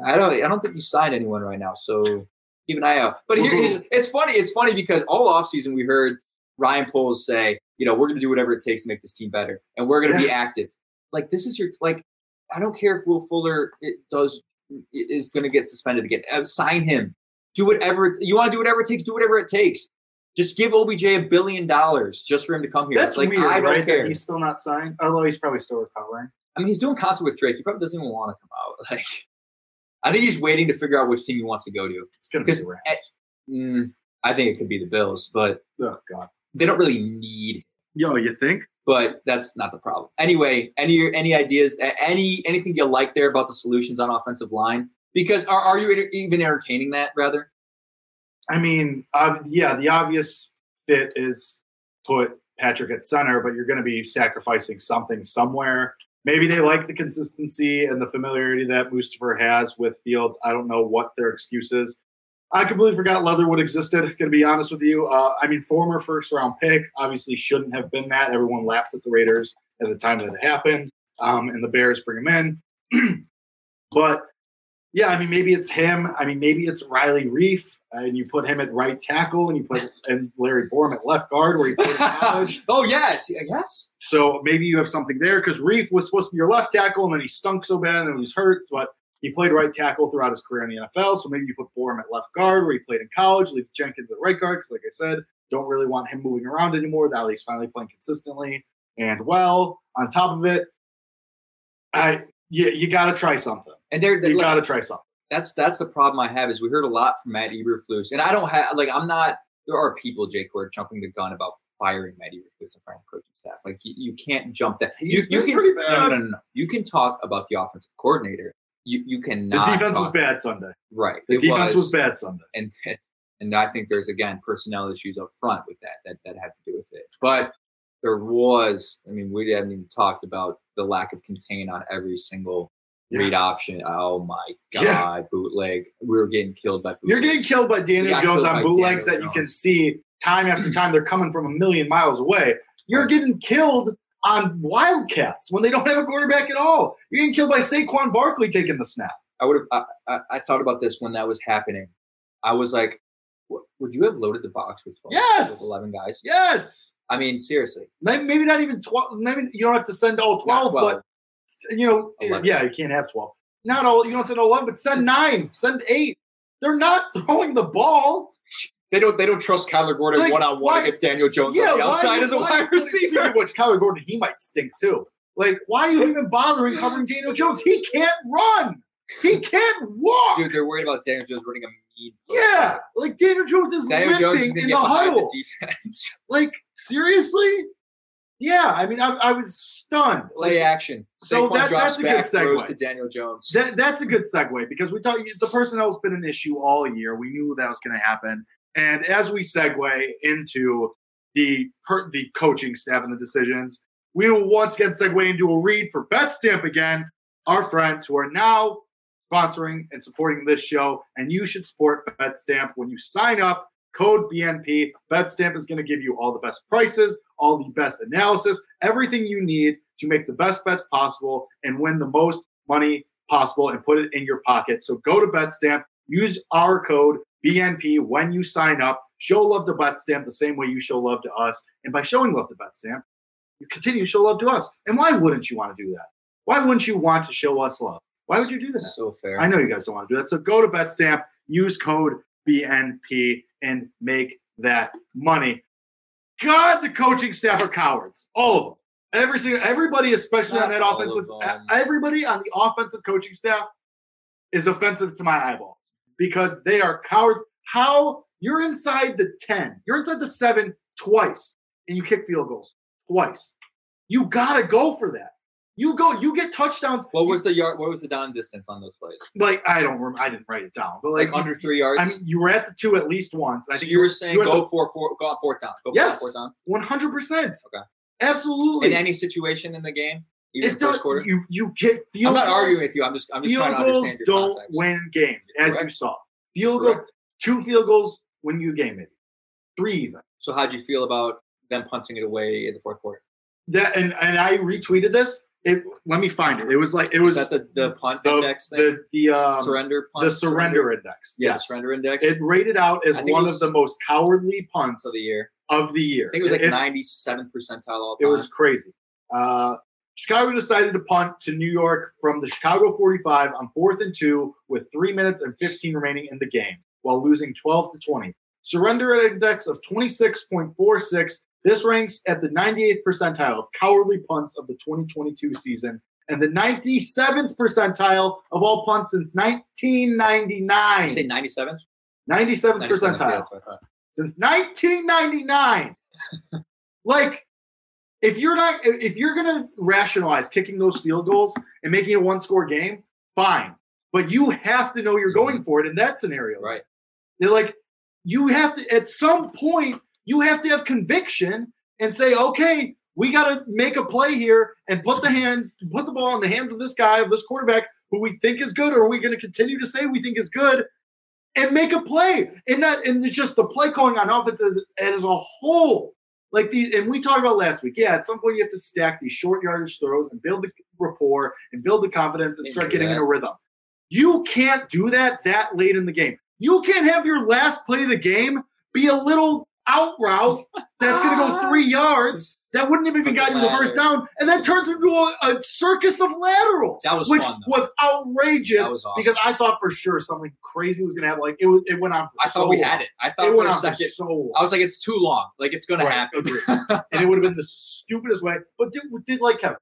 I don't. I don't think he signed anyone right now. So keep an eye out. But here, it's funny. It's funny because all offseason we heard Ryan Poles say, you know, we're going to do whatever it takes to make this team better, and we're going to be active. Like this is your like. I don't care if Will Fuller it does is going to get suspended again. Uh, sign him. Do whatever it, you want to do. Whatever it takes. Do whatever it takes. Just give OBJ a billion dollars just for him to come here. That's it's like weird, I don't right? care. He's still not signed, although he's probably still recovering. I mean, he's doing concert with Drake. He probably doesn't even want to come out. [LAUGHS] Like, I think he's waiting to figure out which team he wants to go to. It's gonna be Because the Rams. Mm, I think it could be the Bills, but Oh God. they don't really need. Yo, you think? But that's not the problem. Anyway, any any ideas? Any anything you like there about the solutions on offensive line? Because are, are you even entertaining that? Rather, I mean, uh, yeah, the obvious fit is put Patrick at center, but you're going to be sacrificing something somewhere. Maybe they like the consistency and the familiarity that Mustipher has with Fields. I don't know what their excuse is. I completely forgot Leatherwood existed. Going to be honest with you. Uh, I mean, former first round pick obviously shouldn't have been that. Everyone laughed at the Raiders at the time that it happened, um, and the Bears bring him in. [CLEARS THROAT] but yeah, I mean, maybe it's him. I mean, maybe it's Riley Reiff, and you put him at right tackle, and you put and Larry Borom at left guard, where he played college. [LAUGHS] oh yes, yes. So maybe you have something there because Reiff was supposed to be your left tackle, and then he stunk so bad, and then he was hurt. But he played right tackle throughout his career in the NFL. So maybe you put Borom at left guard, where he played in college. Leave Jenkins at right guard because, like I said, don't really want him moving around anymore. Now that he's finally playing consistently and well. On top of it, I you, you got to try something. And they're, You got to try something. that's that's the problem I have is we heard a lot from Matt Eberflus, and I don't have like I'm not. There are people, Jake, who are jumping the gun about firing Matty Rickless from coaching staff. Like you, you can't jump that. You, you can pretty bad. no, no, no, no. You can talk about the offensive coordinator. You you cannot. The defense was bad Sunday. Right. The it defense was bad Sunday. and [LAUGHS] and I think there's again personnel issues up front with that that that had to do with it. But there was, I mean, we haven't even talked about the lack of contain on every single Yeah. read option. Oh my god, Yeah. bootleg! We were getting killed by. You're getting killed by Daniel Jones on bootlegs Daniel that you can see time after time. They're coming from a million miles away. You're getting killed on Wildcats when they don't have a quarterback at all. You're getting killed by Saquon Barkley taking the snap. I would have. I, I, I thought about this when that was happening. I was like, would you have loaded the box with twelve? Yes! with eleven guys. Yes. I mean, seriously, Maybe maybe not even 12. Maybe you don't have to send all 12, 12. but you know, eh, 11. yeah, you can't have 12. Not all, you don't send all 11, but send nine, send eight. They're not [LAUGHS] throwing the ball. They don't. They don't trust Kyler Gordon one on one against Daniel Jones Yeah, on the why- outside as a why- wide receiver. Which, Kyler Gordon, he might stink too. Like, why are you even bothering covering Daniel Jones? He can't run. He can't walk. Dude, they're worried about Daniel Jones running a mean. yeah, like Daniel Jones is Daniel Jones is in the huddle. the defense. [LAUGHS] Like, seriously? Yeah, I mean, I, I was stunned. Play Like, action. So Saquon that- that's a good segue. to Daniel Jones. That, that's a good segue because we talk. The personnel's been an issue all year. We knew that was going to happen. And as we segue into the the coaching staff and the decisions, we will once again segue into a read for BetStamp again. Our friends who are now sponsoring and supporting this show, and you should support BetStamp when you sign up. Code BNP. BetStamp is going to give you all the best prices, all the best analysis, everything you need to make the best bets possible and win the most money possible and put it in your pocket. So go to BetStamp, use our code BNP when you sign up. Show love to BetStamp the same way you show love to us. And by showing love to BetStamp, you continue to show love to us. And why wouldn't you want to do that? Why wouldn't you want to show us love? Why would you do that? So fair. I know you guys don't want to do that. So go to BetStamp, use code BNP, and make that money. God, the coaching staff are cowards. All of them. Every single, everybody, especially on that all of offensive, everybody on the offensive coaching staff is offensive to my eyeballs because they are cowards. How you're inside the 10, you're inside the seven twice, and you kick field goals twice. You gotta go for that. You go, you get touchdowns. what was the yard? What was the down distance on those plays? like I don't remember, I didn't write it down, but Like, like, under three yards. I mean, you were at the two at least once. I so think you were saying you go the- for four, go on fourth down. Go for Yes. one hundred percent. Okay. absolutely. In any situation in the game, even it first quarter. you you get field I'm not goals. arguing with you. I'm just I'm just field trying to goals don't context. win games, as you saw. Field goal, two field goals win you a game, maybe three even. So how'd you feel about them punting it away in the fourth quarter? That and and I retweeted this. It let me find it. It was like it Was was that the, the punt the index thing? the the um, surrender punt? the surrender index. Yeah, yes, the surrender index it rated out as it one was- of the most cowardly punts of the year. of the year. I think it was like It- 97th percentile all It time. was crazy. Uh, Chicago decided to punt to New York from the Chicago 45 on fourth and two with three minutes and 15 remaining in the game while losing 12 to 20. Surrender index of 26.46. This ranks at the 98th percentile of cowardly punts of the 2022 season and the 97th percentile of all punts since 1999. you say 97th? 97th 97th, percentile that's what I thought. since 1999. [LAUGHS] like, if you're not, if you're gonna rationalize kicking those field goals and making a one-score game, fine. But you have to know you're going for it in that scenario. Mm-hmm. Right. They're like, you have to at some point you have to have conviction and say, okay, we got to make a play here and put the hands, put the ball in the hands of this guy, of this quarterback who we think is good, or are we going to continue to say we think is good and make a play? And that, and it's just the play calling on offense as, as a whole. Like the, and we talked about last week. Yeah, at some point you have to stack these short yardage throws and build the rapport and build the confidence and start getting in a rhythm. You can't do that that late in the game. You can't have your last play of the game be a little out route that's going to go three yards that wouldn't have even gotten you the first down, and then turns into a, a circus of laterals. That was which fun, was outrageous That was awesome. because I thought for sure something crazy was going to happen. Like it was, it went on. For I so thought we long. had it. I It thought for went a on for so long. I was like, it's too long. Like it's gonna Right, happen. [LAUGHS] and it would have been the stupidest way. But did, did like Kevin,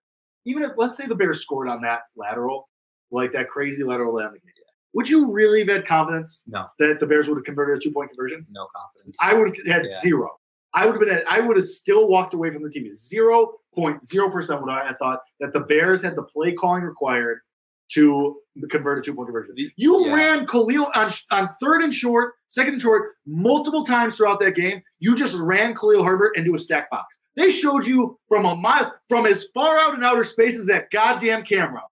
even if let's say the Bears scored on that lateral, like that crazy lateral down the game, would you really have had confidence No, that the Bears would have converted a two point conversion? no confidence. I would have had Yeah. zero. I would have been. At, I would have still walked away from the team. Zero point zero percent would I have thought that the Bears had the play calling required to convert a two point conversion. You Yeah. ran Khalil on on third and short, second and short, multiple times throughout that game. You just ran Khalil Herbert into a stack box. They showed you from a mile, from as far out in outer space as that goddamn camera.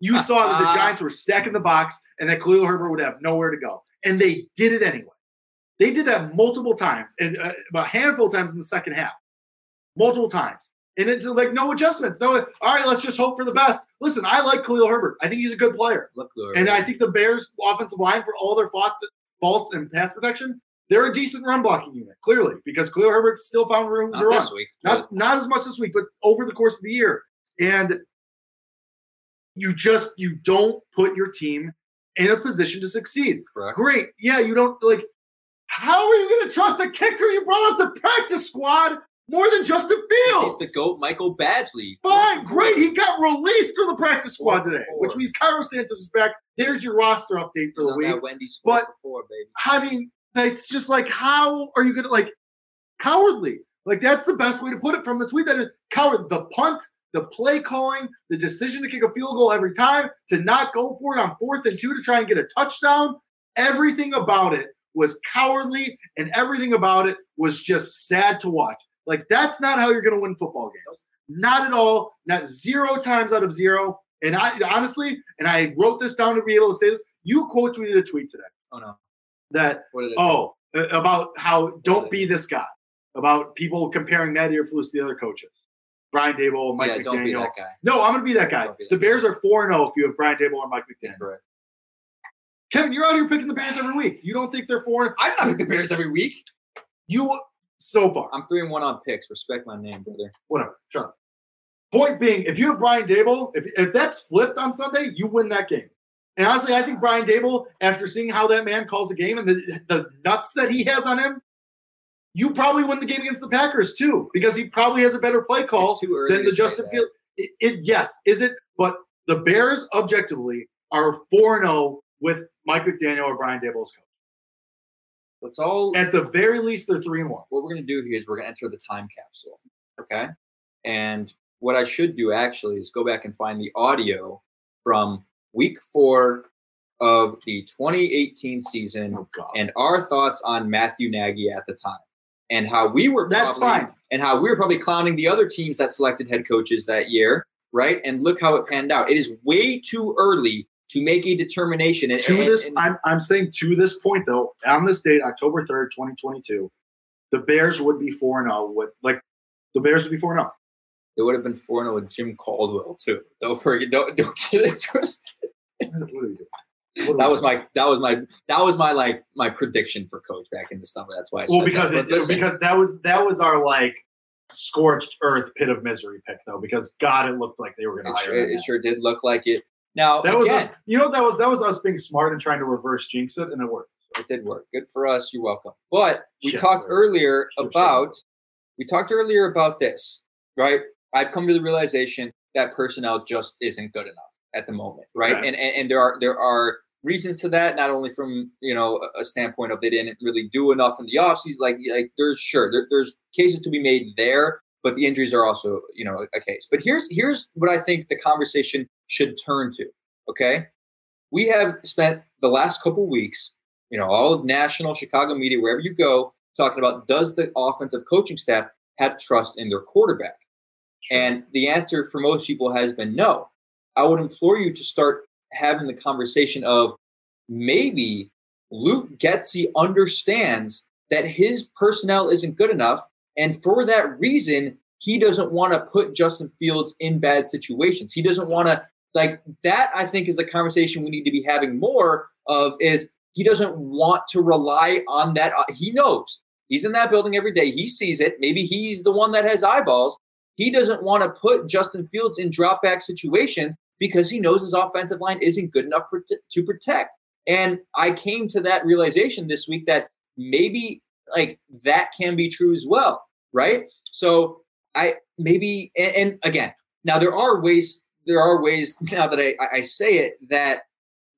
You uh, saw that the uh. Giants were stacking the box and that Khalil Herbert would have nowhere to go, and they did it anyway. They did that multiple times, and uh, a handful of times in the second half, multiple times. And it's like no adjustments. No, all right, let's just hope for the best. Listen, I like Khalil Herbert. I think he's a good player. And I think the Bears' offensive line, for all their faults, faults and pass protection, they're a decent run blocking unit, clearly, because Khalil Herbert still found room to run. week. Not not as much this week, but over the course of the year. And you just you don't put your team in a position to succeed. correct. Great. Yeah, you don't like how are you gonna trust a kicker you brought off the practice squad more than Justin He's Fields? the goat, Michael Badgley. Fine, great. He got released from the practice squad today, which means Cairo Santos is back. There's your roster update for the week. Wendy's But- for four, baby. I mean, it's just like, how are you going to like cowardly? Like that's the best way to put it from the tweet. That is coward. The punt, the play calling, the decision to kick a field goal every time, to not go for it on fourth and two to try and get a touchdown. Everything about it was cowardly, and everything about it was just sad to watch. Like that's not how you're going to win football games. Not at all. Not zero times out of zero. And I honestly, and I wrote this down to be able to say this. You quote tweeted a tweet today Oh no. that What did it Oh, about how don't be this guy. About people comparing Matty Eberflus to the other coaches. Brian Daboll, Mike yeah, McDaniel. don't be that guy. No, I'm going to be that guy. Be that The Bears are 4 0 if you have Brian Daboll or Mike McDaniel. Correct. Kevin, you're out here picking the Bears every week. You don't think they're 4 I'm not pick the Bears every week. You, so far, I'm three and one on picks. Respect my name, brother. whatever. Shut up. Point being, if you have Brian Daboll, if, if that's flipped on Sunday, you win that game. And honestly, I think Brian Daboll, after seeing how that man calls a game and the, the nuts that he has on him, you probably win the game against the Packers too, because he probably has a better play call than the Justin. Field. It, it- yes, is it? But the Bears objectively are 4 0 with Mike McDaniel or Brian Daboll as coach. Let's all. At the very least, they're 3 and 1. what we're gonna do here is we're gonna enter the time capsule. Okay. And what I should do actually is go back and find the audio from week four of the 2018 season Oh, and our thoughts on Matthew Nagy at the time and how we were That's probably, fine. and how we were probably clowning the other teams that selected head coaches that year, right? And look how it panned out. It is way too early to make a determination. And, to and- this, and- I'm, I'm saying to this point though, on this date, October 3rd, 2022, the Bears would be 4 and 0 with like the Bears would be 4 and 0. it would have been 4 0 with Jim Caldwell too. Don't forget, don't, don't [LAUGHS] get it twisted. What are we doing? What That was my that was my that was my like my prediction for coach back in the summer. That's why I well because that. it, listen, because that was that was our like scorched earth pit of misery pick though because God it looked like they were going to sure, hire it sure did look like it. Now That was us, you know that was that was us being smart and trying to reverse jinx it and it worked. it did work. Good for us. You're welcome. But we Yeah, talked earlier Should've about said we talked earlier about this, right? I've come to the realization that personnel just isn't good enough at the moment, right? Okay. And, and and there are there are reasons to that, not only from you know a- a standpoint of they didn't really do enough in the offseason, like like there's sure there, there's cases to be made there, but the injuries are also you know a case. But here's here's what I think the conversation should turn to. Okay, we have spent the last couple weeks, you know, all of national Chicago media, wherever you go, talking about does the offensive coaching staff have trust in their quarterback? And the answer for most people has been no. I would implore you to start having the conversation of maybe Luke Getsy understands that his personnel isn't good enough. And for that reason, he doesn't want to put Justin Fields in bad situations. He doesn't want to, like, that I think is the conversation we need to be having more of is he doesn't want to rely on that. uh, He knows he's in that building every day. He sees it. Maybe he's the one that has eyeballs. He doesn't want to put Justin Fields in drop back situations because he knows his offensive line isn't good enough to protect. And I came to that realization this week that maybe like that can be true as well, right? So I maybe and, and again, now there are ways there are ways [LAUGHS] now that I, I say it that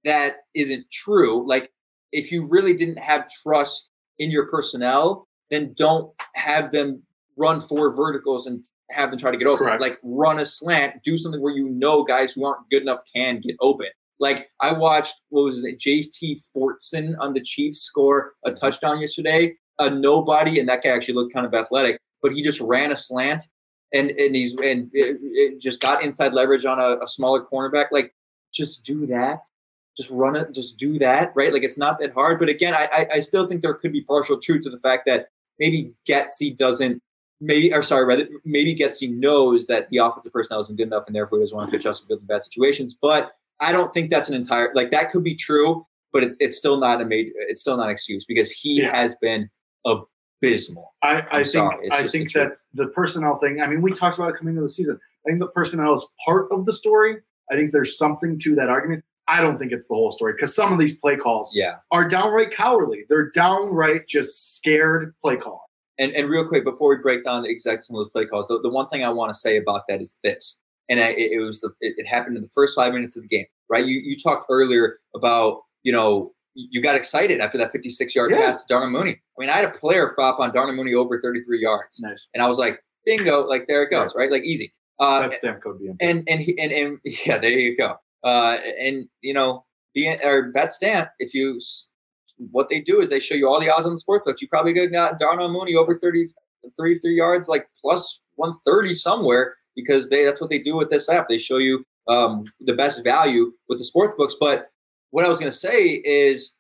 that isn't true. Like if you really didn't have trust in your personnel, then don't have them run four verticals and have them try to get open. Correct. Like run a slant, do something where you know guys who aren't good enough can get open. Like I watched what was it, Jody Fortson on the Chiefs score a touchdown yesterday. A nobody, and that guy actually looked kind of athletic, but he just ran a slant and and he's and it, it just got inside leverage on a, a smaller cornerback. Like just do that. Just run it. Just do that. Right. Like it's not that hard. But again, I I, I still think there could be partial truth to the fact that maybe Getsy doesn't maybe or sorry, rather maybe Getsy knows that the offensive personnel isn't good enough and therefore he doesn't want to pitch us in bad situations. But I don't think that's an entire like that could be true, but it's it's still not a major it's still not an excuse because he Yeah. has been abysmal. I, I think I think the that the personnel thing. I mean, we talked about it coming into the season. I think the personnel is part of the story. I think there's something to that argument. I don't think it's the whole story because some of these play calls Yeah. are downright cowardly. They're downright just scared play calling. And and real quick before we break down the exact some of those play calls, the, the one thing I want to say about that is this, and I, it, it was the it, it happened in the first five minutes of the game, right? You you talked earlier about you know you got excited after that 56 yard Yeah. pass to Darnell Mooney. I mean, I had a player prop on Darnell Mooney over 33 yards, Nice. and I was like, bingo, like there it goes, right? Like easy. Uh, That's stamp code BM. and and he, and and [LAUGHS] yeah, there you go. Uh, and you know, being or bet stamp, if you what they do is they show you all the odds on the sports book. You probably got Darnell Mooney over 30, 33 yards, like plus one thirty somewhere, because they that's what they do with this app. They show you um, the best value with the sports books. But what I was going to say is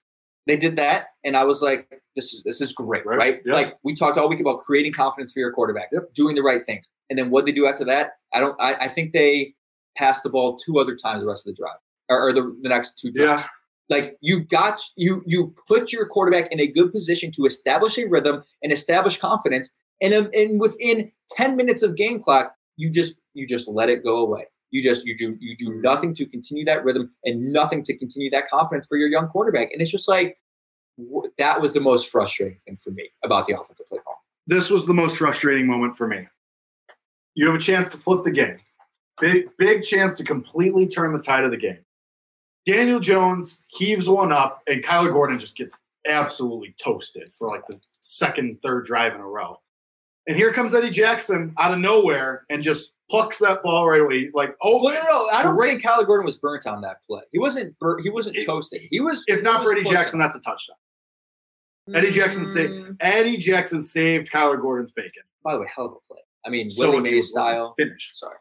they did that, and I was like, this is this is great, Right, right? yeah. Like we talked all week about creating confidence for your quarterback, doing the right things, and then what they do after that, I don't. I, I think they passed the ball two other times the rest of the drive, or, or the, the next two drives. Yeah. Like you got you you put your quarterback in a good position to establish a rhythm and establish confidence, and um, and within ten minutes of game clock, you just you just let it go away. You just you do you do nothing to continue that rhythm and nothing to continue that confidence for your young quarterback, and it's just like that was the most frustrating thing for me about the offensive play call. This was the most frustrating moment for me. You have a chance to flip the game. Big, big chance to completely turn the tide of the game. Daniel Jones heaves one up, and Kyler Gordon just gets absolutely toasted for like the second, third drive in a row. And here comes Eddie Jackson out of nowhere and just plucks that ball right away. Like, oh, Well, no, no, I don't great. think Kyler Gordon was burnt on that play. He wasn't. Bur- he wasn't It- toasted. He was. If not was Eddie Jackson, that's a touchdown. Eddie Jackson saved Mm, Eddie Jackson saved Kyler Gordon's bacon. By the way, hell of a play. I mean, So Willie Mays style. Finish. Sorry.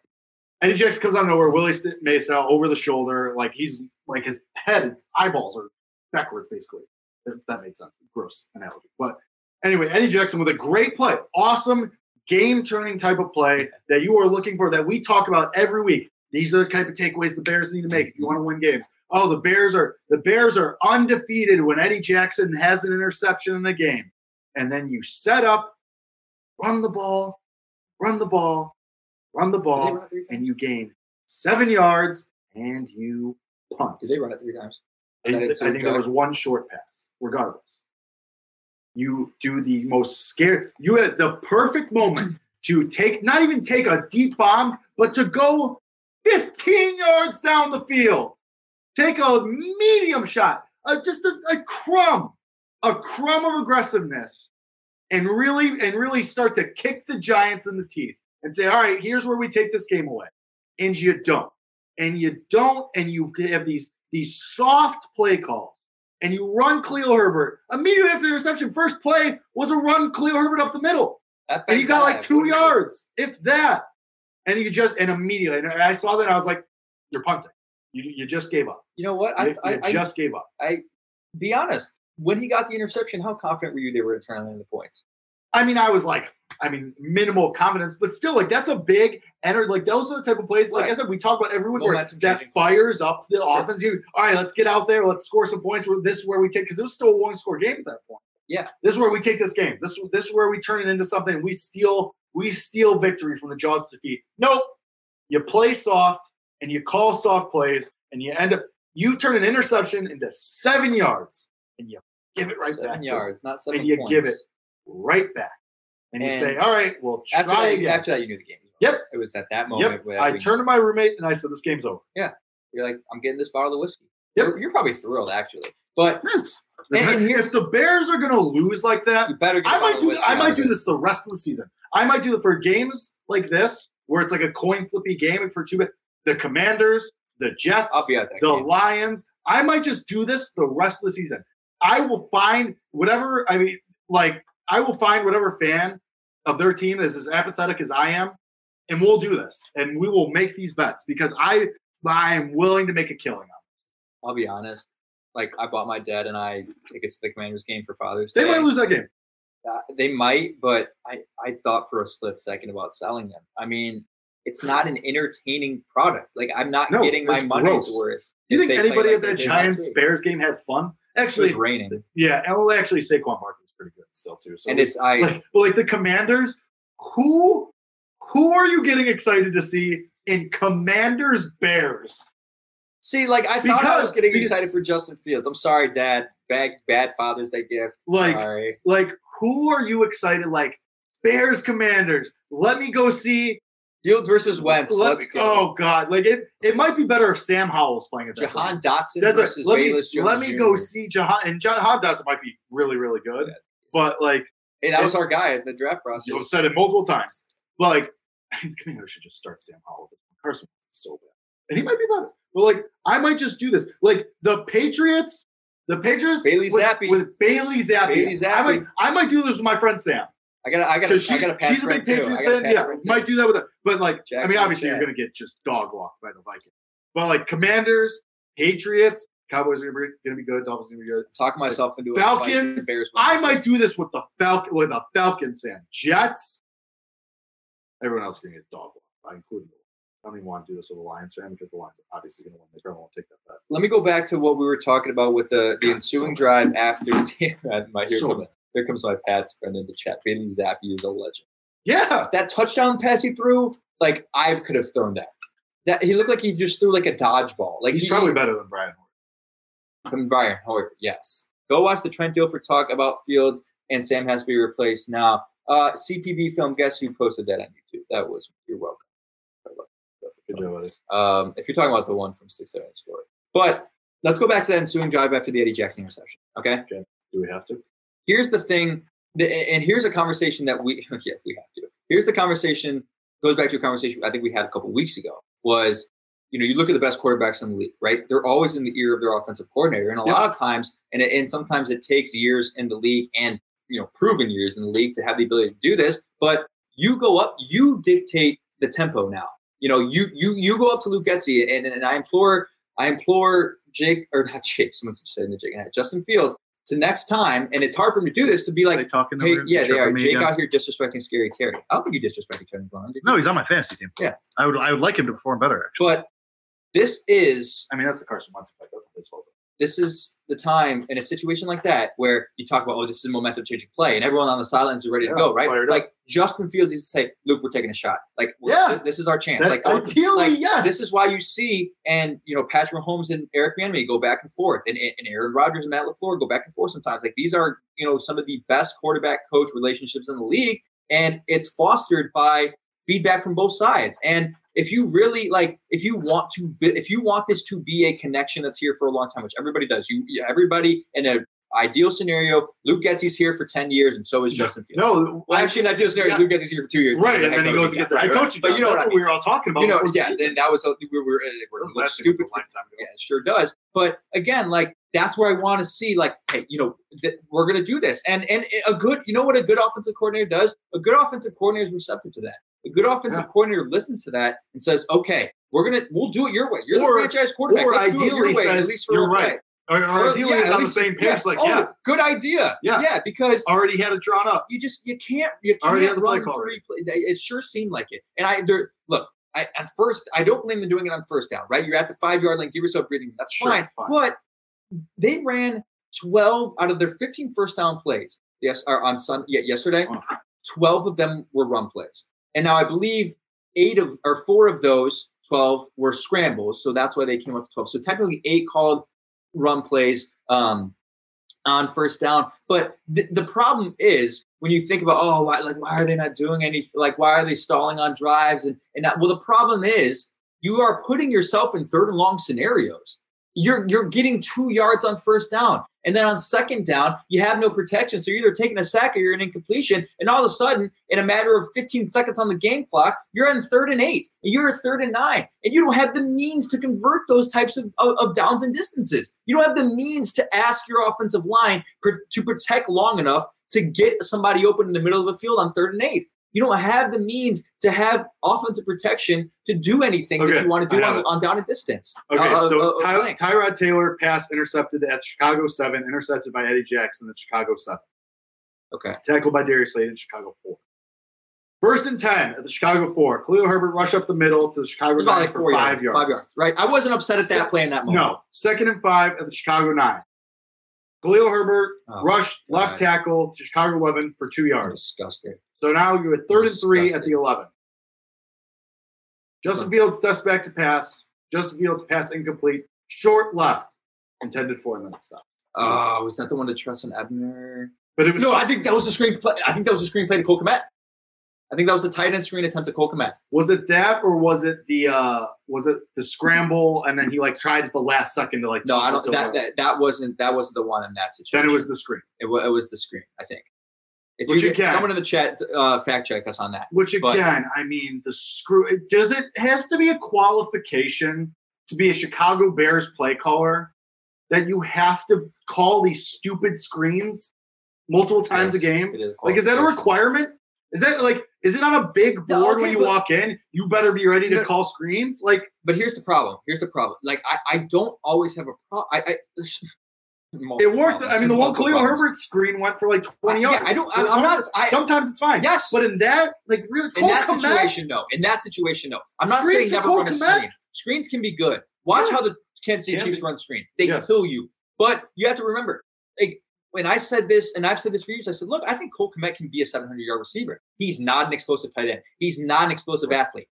Eddie Jackson comes out of nowhere. Willie Mays style over the shoulder, like he's like his head, his eyeballs are backwards, basically. If that made sense. Gross analogy, but anyway, Eddie Jackson with a great play, awesome game-turning type of play that you are looking for that we talk about every week. These are the type of takeaways the Bears need to make if you want to win games. Oh, the Bears are the Bears are undefeated when Eddie Jackson has an interception in the game, and then you set up, run the ball, run the ball, run the ball, run it three times? and you gain seven yards and you punt. Did they run it three times? I, think- I think there was one short pass, regardless. You do the most scary. You had the perfect moment to take, not even take a deep bomb, but to go 15 yards down the field. Take a medium shot, uh, just a, a crumb, a crumb of aggressiveness, and really and really start to kick the Giants in the teeth and say, "All right, here's where we take this game away," and you don't, and you don't, and you have these these soft play calls, and you run Khalil Herbert immediately after the reception. First play was a run Khalil Herbert up the middle, and you got like two What is it? yards, if that, and you just and immediately, and I saw that, I was like, "You're punting. You you just gave up. You know what? You, I, I, you I just gave up." I, be honest. When he got the interception, how confident were you they were going to turn on the points? I mean, I was like, I mean, minimal confidence, but still, like that's a big enter. Like those are the type of plays. Like I said, we talk about everyone where that plays. fires up the Sure. offense. You, all right, let's get out there. Let's score some points. This is where we take because it was still a one score game at that point. Yeah. this is where we take this game. This this is where we turn it into something. We steal we steal victory from the jaws of defeat. Nope, you play soft and you call soft plays and you end up you turn an interception into seven yards and you give it right seven back. yards, not seven and you points. give it right back. And, you say, all right, well, try After that, again. after that, you knew the game. Yep. It was at that moment yep. where I we- turned to my roommate and I said, this game's over. Yeah. You're like, I'm getting this bottle of whiskey. Yep. You're, you're probably thrilled, actually. But Yes. And- and here's- if the Bears are going to lose like that, You better I might do. I might do this the rest of the season. I might do it for games like this where it's like a coin flippy game and for two. The Commanders, the Jets, I'll be at that the game. Lions. I might just do this the rest of the season. I will find whatever. I mean, like I will find whatever fan of their team is as apathetic as I am, and we'll do this, and we will make these bets because I I am willing to make a killing on. it. I'll be honest. Like I bought my dad and I tickets to the Commanders game for Father's They Day. They might lose that game. Uh, they might, but I, I thought for a split second about selling them. I mean, it's not an entertaining product. Like I'm not No, getting my money's gross. worth. Do you think anybody at that Giants. Bears game had fun? It Actually, was raining, yeah, and well, actually, Saquon Barkley pretty good still too. So and it's I. like, but like the Commanders, who who are you getting excited to see in Commanders Bears? See, like I thought I was getting because- excited for Justin Fields. I'm sorry, Dad. Bad, bad Father's Day gift. Like- sorry. Like, who are you excited? Like Bears Commanders. Let me go see. Fields versus Wentz. let Let's me- go. Oh God! Like it. It might be better if Sam Howell's playing point. Jahan Dotson That's versus let me, Velus Jones. let me Jr. go see Jahan and Jahan Dotson might be really really good. But like Hey, that was our guy at the draft process. You've said it multiple times. But like, [LAUGHS] I think Commanders should just start Sam Howell. Carson is so bad, and he might be better. But like, I might just do this. Like the Patriots, the Patriots Bailey with, Zappe. with Bailey Zappe. Bailey Zappe. I might, I might do this with my friend Sam I got, I got, because I got a pass she's a big Patriots a fan. Yeah, too. might do that with it. But like, I mean, obviously, you're gonna get just dog walked by the Vikings. But like, Commanders, Patriots, Cowboys are gonna be, gonna be good. Dolphins are gonna be good. talking myself into Falcons, I might do this with the Falcon with a Falcons fan. Jets. Everyone else is gonna get dog including the I don't even want to do this with a Lions fan because the Lions are obviously gonna win. They probably won't take that bet. Let me go back to what we were talking about with the, the God, ensuing so drive after. [LAUGHS] Uh, my here So comes here comes my Pats friend in the chat. Bailey Zappe is a legend. Yeah. That touchdown pass he threw, like I could have thrown that. That he looked like he just threw like a dodgeball. Like He's he, probably better than Brian Than Brian Hoyer. Yes. Go watch the Trent Dilfer talk about Fields and Sam has to be replaced now. Uh, CPB film. Guess who posted that on YouTube? That was you're welcome. Um, if you're talking about the one from six seven score, but let's go back to that ensuing drive after the Eddie Jackson interception. Okay. Do we have to? Here's the thing, and here's a conversation that we [LAUGHS] yeah we have to. Here's the conversation goes back to a conversation I think we had a couple weeks ago. Was you know you look at the best quarterbacks in the league, right? They're always in the ear of their offensive coordinator, and a Yeah. lot of times, and it, and sometimes it takes years in the league and you know proven years in the league to have the ability to do this. But you go up, you dictate the tempo now. You know, you you you go up to Luke Getsy, and, and I implore I implore Jake or not Jake, someone said the Jake, Justin Fields to next time, and it's hard for him to do this to be like, talking hey, yeah, they are. Jake again? out here disrespecting Scary Terry. I don't think you disrespected Terry McLaurin. No, he's on my fantasy team. Yeah. I would I would like him to perform better, actually. But this is I mean, that's the Carson Wentz effect. That's his fault. this is the time in a situation like that where you talk about, oh, this is a momentum changing play, and everyone on the sidelines is ready to go, right? fired up. Like Justin Fields used to say, "Luke, we're taking a shot. Like, Yeah. th- this is our chance. That- like, ideally, like, yes. This is why you see, and you know, Patrick Mahomes and Eric Bieniemy go back and forth, and, and Aaron Rodgers and Matt Lafleur go back and forth sometimes. Like these are, you know, some of the best quarterback coach relationships in the league, and it's fostered by feedback from both sides. And if you really like, if you want to, bi- if you want this to be a connection that's here for a long time, which everybody does, you everybody in a ideal scenario, Luke Getsy's here for ten years, and so is Justin Fields. No, Well, actually, not just scenario. Yeah. Luke Getsy's here for two years, right, he's a and then he goes and gets a head coaching But you know that's what I what we were all talking about. you know, yeah, then that was a, we were, uh, we're a Those little stupid. a lifetime ago. Yeah, it sure does. But again, like that's where I want to see, like, hey, you know, th- we're gonna do this, and and a good, you know, what a good offensive coordinator does. A good offensive coordinator is receptive to that. A good offensive Yeah. coordinator listens to that and says, okay, we're gonna, we'll do it your way. You're Or- the franchise quarterback. or Let's do it your ideally way, at least for "You're right." play." Or, or ideally, yeah, on the same page. yeah. Like, oh, yeah, good idea. Yeah. yeah, because already had it drawn up. you just you can't you Already can't had the play run call three play. It sure seemed like it. And I there look, I at first I don't blame them doing it on first down, right? You're at the five yard line, give yourself breathing. That's Sure, fine. fine. But they ran 12 out of their 15 first down plays. Yes, or on Sun yeah, yesterday. Oh. 12 of them were run plays. And now I believe eight of or four of those 12 were scrambles. So that's why they came up to 12. So technically eight called run plays um, on first down. But the, the problem is when you think about, oh, why, like, why are they not doing any, like, why are they stalling on drives? And, and well, the problem is you are putting yourself in third and long scenarios. You're you're getting two yards on first down. And then on second down, you have no protection. So you're either taking a sack or you're an incompletion. And all of a sudden, in a matter of 15 seconds on the game clock, you're on third and eight, and you're at third and nine. And you don't have the means to convert those types of, of, of downs and distances. You don't have the means to ask your offensive line per, to protect long enough to get somebody open in the middle of the field on third and eight. You don't have the means to have offensive protection to do anything Okay, that you want to do on, on down and distance. Okay, Uh, so uh, uh, Ty- Tyrod Taylor pass intercepted at Chicago seven, intercepted by Eddie Jackson at Chicago seven. okay. Tackled by Darius Slayton at Chicago four. First and ten at the Chicago four. Khalil Herbert rush up the middle to the Chicago nine like for five yards, yards. Five yards, right? I wasn't upset at that Se- play in that moment. No, second and five at the Chicago nine. Khalil Herbert Oh, rushed left tackle to Chicago eleven for two I'm yards. disgusted. So now you're at third and three at the eleven. Justin Fields steps back to pass. Justin Fields pass incomplete. Short left, intended for and then it stopped. Oh, was that the one to Trestan Ebner? But it was No, I think that was the screen play. I think that was the screenplay to Cole Kmet. I think that was the tight end screen attempt to Cole Kmet. Was it that, or was it the uh was it the scramble, and then he like tried at the last second to like? No, I don't. That, that that wasn't that wasn't the one in that situation. then it was the screen, it, wa- it was the screen. I think. If Which you get, again- someone in the chat uh, fact check us on that. which But- again, I mean, the screw. It does it has to be a qualification to be a Chicago Bears play caller that you have to call these stupid screens multiple times Yes, a game. it is Like, is that a requirement? Is that like, is it on a big board No, okay, when you but- walk in? You better be ready to No. call screens. Like, But here's the problem. Here's the problem. Like I, I don't always have a problem. I, I [LAUGHS] it worked. I mean, the one Khalil Herbert screen went for like 20 I- yeah, yards. I don't- I'm- I'm not- I- sometimes it's fine. Yes. But in that, like, really, In that situation, no. In that situation, no. I'm not Screens saying never run a screen. Screens can be good. Watch Yeah. how the Kansas City Can Chiefs run screens. They Yes. kill you. But you have to remember, like when I said this, and I've said this for years, I said, look, I think Cole Kmet can be a 700 yard receiver. He's not an explosive tight end. He's not an explosive athlete.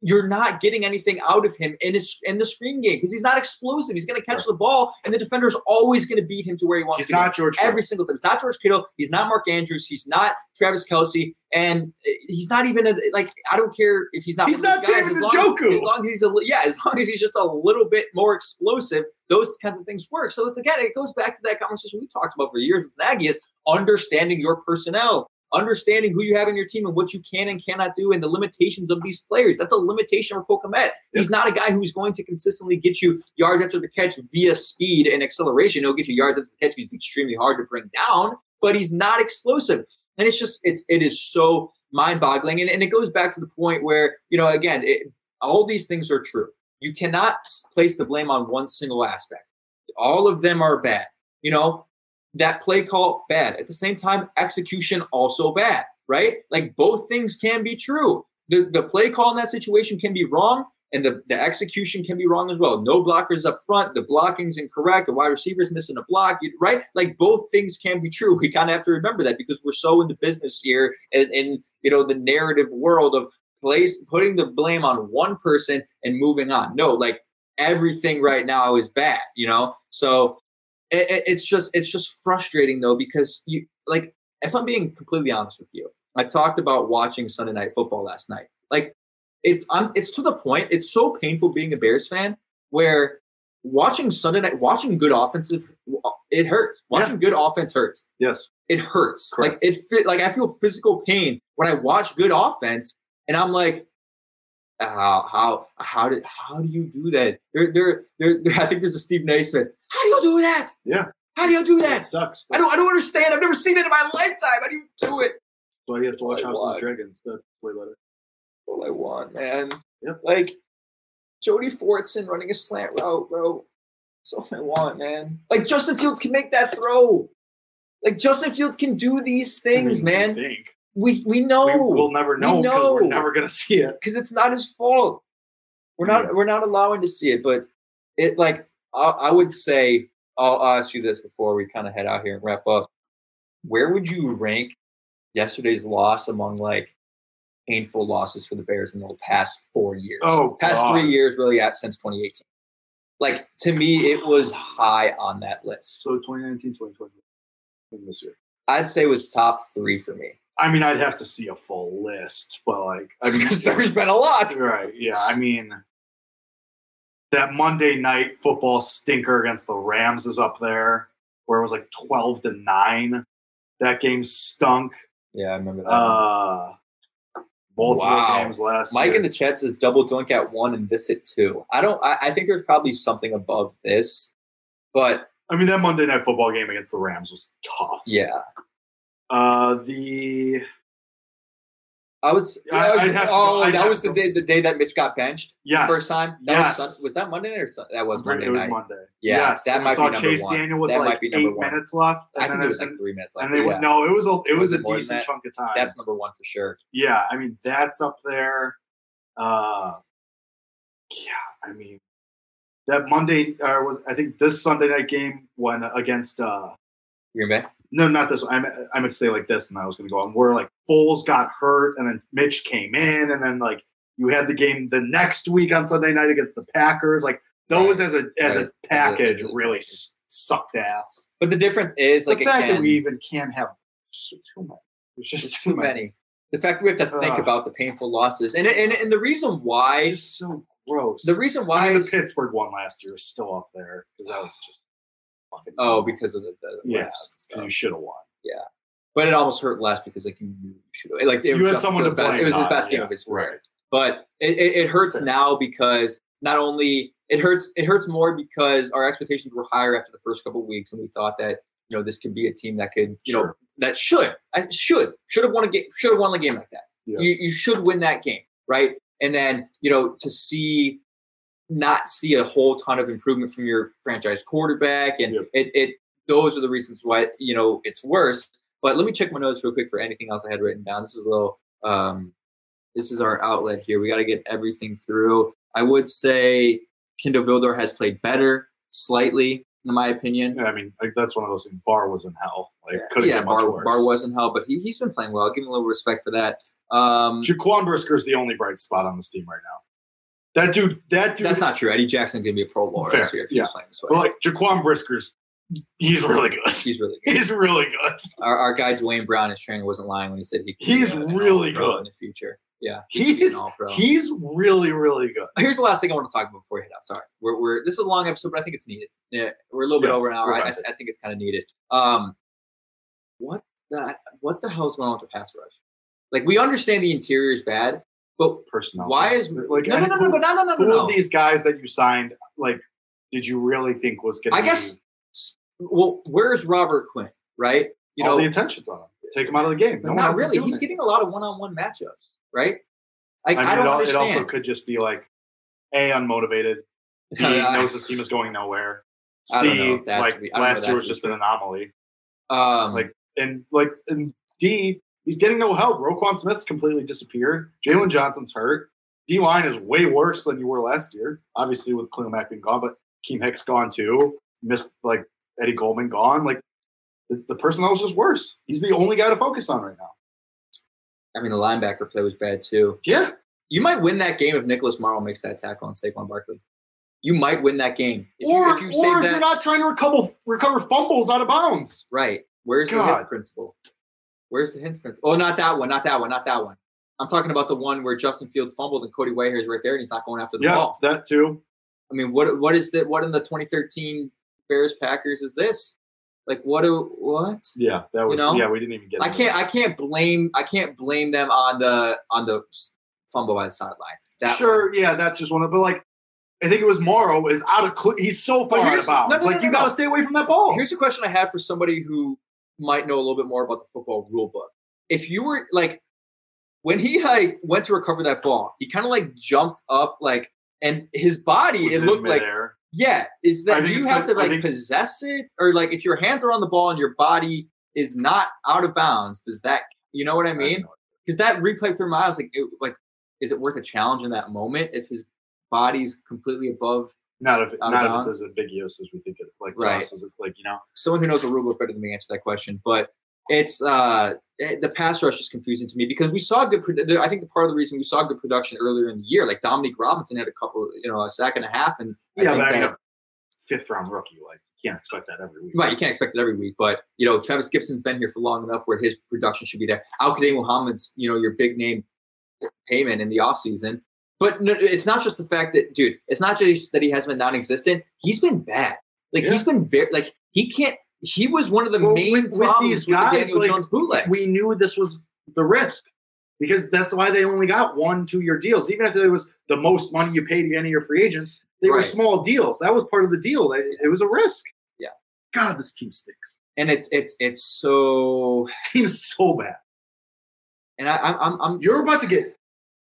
You're not getting anything out of him in his in the screen game because he's not explosive. He's going to catch the ball, and the defender's always going to beat him to where he wants He's to. go not George. Kittle. every single time. He's not George Kittle. He's not Mark Andrews. He's not Travis Kelce, and eh, he's not even a, like I don't care if he's not. He's not guys, David as long, Njoku. As long as he's a yeah, as long as he's just a little bit more explosive, those kinds of things work. So it's again, it goes back to that conversation we talked about for years with Nagy is understanding your personnel. Understanding who you have in your team and what you can and cannot do, and the limitations of these players. That's a limitation for Cole He's not a guy who's going to consistently get you yards after the catch via speed and acceleration. He'll get you yards after the catch. He's extremely hard to bring down, but he's not explosive. And it's just it's it is so mind-boggling. And, and it goes back to the point where, you know, again, it, all these things are true. You cannot place the blame on one single aspect. All of them are bad. You know, that play call bad. At the same time, execution also bad, right? Like both things can be true. The the play call in that situation can be wrong, and the, the execution can be wrong as well. No blockers up front, the blocking's incorrect, the wide receiver's missing a block, right? Like both things can be true. We kind of have to remember that because we're so in the business here and in you know the narrative world of place putting the blame on one person and moving on. No, like everything right now is bad, you know? So it, it- it's just it's just frustrating though because you like if I'm being completely honest with you, I talked about watching Sunday night football last night. Like it's I'm it's to the point. It's so painful being a Bears fan where watching Sunday night watching good offensive uh, it hurts. Watching good offense hurts. Yes. It hurts. Correct. Like it fit like I feel physical pain when I watch good offense and I'm like how how how did how do you do that? There there there, there I think there's a Steve Naismith. How do you do that? Yeah. How do you do That sucks. I don't I don't understand. I've never seen it in my lifetime. How do you do it? So you have to watch House of the Dragons. That's way better. all I want, man. Yep. Like Jody Fortson running a slant route, bro. That's all I want, man. Like Justin Fields can make that throw. Like Justin Fields can do these things, I mean, man. Think. We we know We, will never know because we're never gonna see it. because it's not his fault. We're not Yeah. we're not allowing to see it, but it like I, I would say I'll, I'll ask you this before we kind of head out here and wrap up. Where would you rank yesterday's loss among like painful losses for the Bears in the past four years? Oh, past God. three years, really, at since 2018. Like to me, it was high on that list. So 2019, 2020 this year. I'd say it was top three for me I mean, I'd have to see a full list, but like, I mean, because [LAUGHS] there's been a lot. right? Yeah, I mean, that Monday night football stinker against the Rams is up there, where it was like twelve to nine. That game stunk. Yeah, I remember that. Uh, multiple Wow. games last Mike year. in the chat says double dunk at one and this at two. I don't. I, I think there's probably something above this, but I mean, that Monday night football game against the Rams was tough. yeah, Uh, the I was. I- I was- I'd have to oh, go- that was the go. day. The day that Mitch got benched. yes, First time. That yes. was, Sun- was that Monday night or Sun- that was Monday it was night. Monday. Yeah, yes. that and might I saw be number Chase one. Daniel with That like might be number eight one. minutes left, I and think there was like three minutes left. and they but went no, it was a it was, Was a it decent chunk of time. That's number one for sure. yeah, I mean that's up there. Uh, yeah, I mean that Monday uh, was I think this Sunday night game when against uh Green Bay. No not this one. I'm I meant to say like this and I was gonna go on where like Foles got hurt and then Mitch came in and then like you had the game the next week on Sunday night against the Packers like those as a as Right. a package As a- as a really sucked ass. But the difference is like the fact again, that we even can't have too many. There's just There's too many. The fact that we have to think Ugh. about the painful losses, and and, and the reason It's why, just so gross. the reason I why mean, is the Pittsburgh one last year is still up there because that was just fucking oh because of the, the yeah, refs and stuff. you should have won. Yeah, but it almost hurt less because like you knew you should have like it You was had someone to best, blame it was his best game yeah, of his career. right. But it, it, it hurts Fair. now because not only it hurts it hurts more because our expectations were higher after the first couple of weeks, and we thought that you know this could be a team that could you know that should I should should have won a game should have won a game like that. Yeah. You you should win that game, right? And then you know to see not see a whole ton of improvement from your franchise quarterback, and Yep. it it those are the reasons why you know it's worse. But let me check my notes real quick for anything else I had written down. This is a little um, this is our outlet here. We got to get everything through. I would say Kindle Vildor has played better slightly, in my opinion. Yeah, I mean, like, that's one of those things. Bar was in hell. Like, Yeah, yeah Bar. Bar was in hell, but he, he's been playing well. Give him a little respect for that. Um, Jaquan is the only bright spot on this team right now. That dude, that dude. that's not true. Eddie Jackson to be a Pro Bowler Fair, this year if he's yeah. playing this way. But like Jaquan Brisker's, he's really good. [LAUGHS] he's really [LAUGHS] good. He's really good. Our, our guy Dwayne Brown, his trainer, wasn't lying when he said he. Could He's be, really good. in the future. Yeah, he He's he's really really good. [LAUGHS] Here's the last thing I want to talk about before we head out. Sorry, we're, we're this is a long episode, but I think it's needed. Yeah, we're a little bit over an hour. I, I think it's kind of needed. Um, what the what the hell's going on with the pass rush? Like we understand the interior is bad, but Personnel. why is like no no no no but no no no who no of these guys that you signed? Like, did you really think was going to? I guess. Well, where's Robert Quinn? Right? You all know, the attention's on him. Take him out of the game. No not really. He's it. getting a lot of one-on-one matchups. Right? Like I I, don't it, al- it also could just be like a unmotivated. [LAUGHS] B I- knows this team is going nowhere. C I don't know if that's like be- I don't know if last year was just an anomaly. um, Like and like and D he's getting no help. Roquan Smith's completely disappeared. Jaylon Johnson's hurt. D line is way worse than you were last year. Obviously with Khalil Mack being gone, but Keem Hicks gone too. Missed like Eddie Goldman gone. Like the, the personnel is just worse. He's the only guy to focus on right now. I mean, the linebacker play was bad too. Yeah. You might win that game if Nicholas Morrow makes that tackle on Saquon Barkley. You might win that game if or you, if you or save if that you're not trying to recover recover fumbles out of bounds. right. Where's the God. hints principle? Where's the hints principle? Oh, not that one, not that one, not that one. I'm talking about the one where Justin Fields fumbled and Cody Whitehair is right there and he's not going after the Yeah, ball. that too. I mean, what what is that? What in the 2013 Bears Packers is this? Like, what do what? Yeah, that was. know? yeah, we didn't even get. I can't that. I can't blame I can't blame them on the on the fumble by the sideline. That sure, one. yeah, that's just one of. But like, I think it was Morrow is out of. Cl- he's so far out of bounds. no, no, like no, you got to stay away from that ball. Here's a question I have for somebody who might know a little bit more about the football rule book. If you were like when he like went to recover that ball, he kind of like jumped up like and his body Was it looked like midair. yeah. Is that do you have good- to like possess it or like if your hands are on the ball and your body is not out of bounds, does that you know what I I mean? Because that replay through my eyes, like it, like is it worth a challenge in that moment if his body's completely above Not if not if it's as ambiguous as we think it. Like Right. us, is it like you know? someone who knows the rule book better than me answer that question. But it's uh the pass rush is confusing to me because we saw good. the- I think the part of the reason we saw good production earlier in the year, like Dominique Robinson had a couple, you know, a sack and a half, and I Yeah, I mean, fifth round rookie, like you can't expect that every week. Right, you can't expect it every week, but you know, Trevis Gipson's been here for long enough where his production should be there. Al-Quadin Muhammad's, you know, your big name payment in the offseason. But no, it's not just the fact that, dude, it's not just that he has been non-existent. He's been bad. Like he's been very like he can't. He was one of the Well, main with- with problems with guys, the Daniel like, Jones bootlegs. We knew this was the risk because that's why they only got one, two year deals. Even if it was the most money you paid to any of your free agents, they were small deals. That was part of the deal. It, it was a risk. Yeah. God, this team stinks. and it's it's it's so. This team is so bad. And I, I'm I'm I'm You're about to get.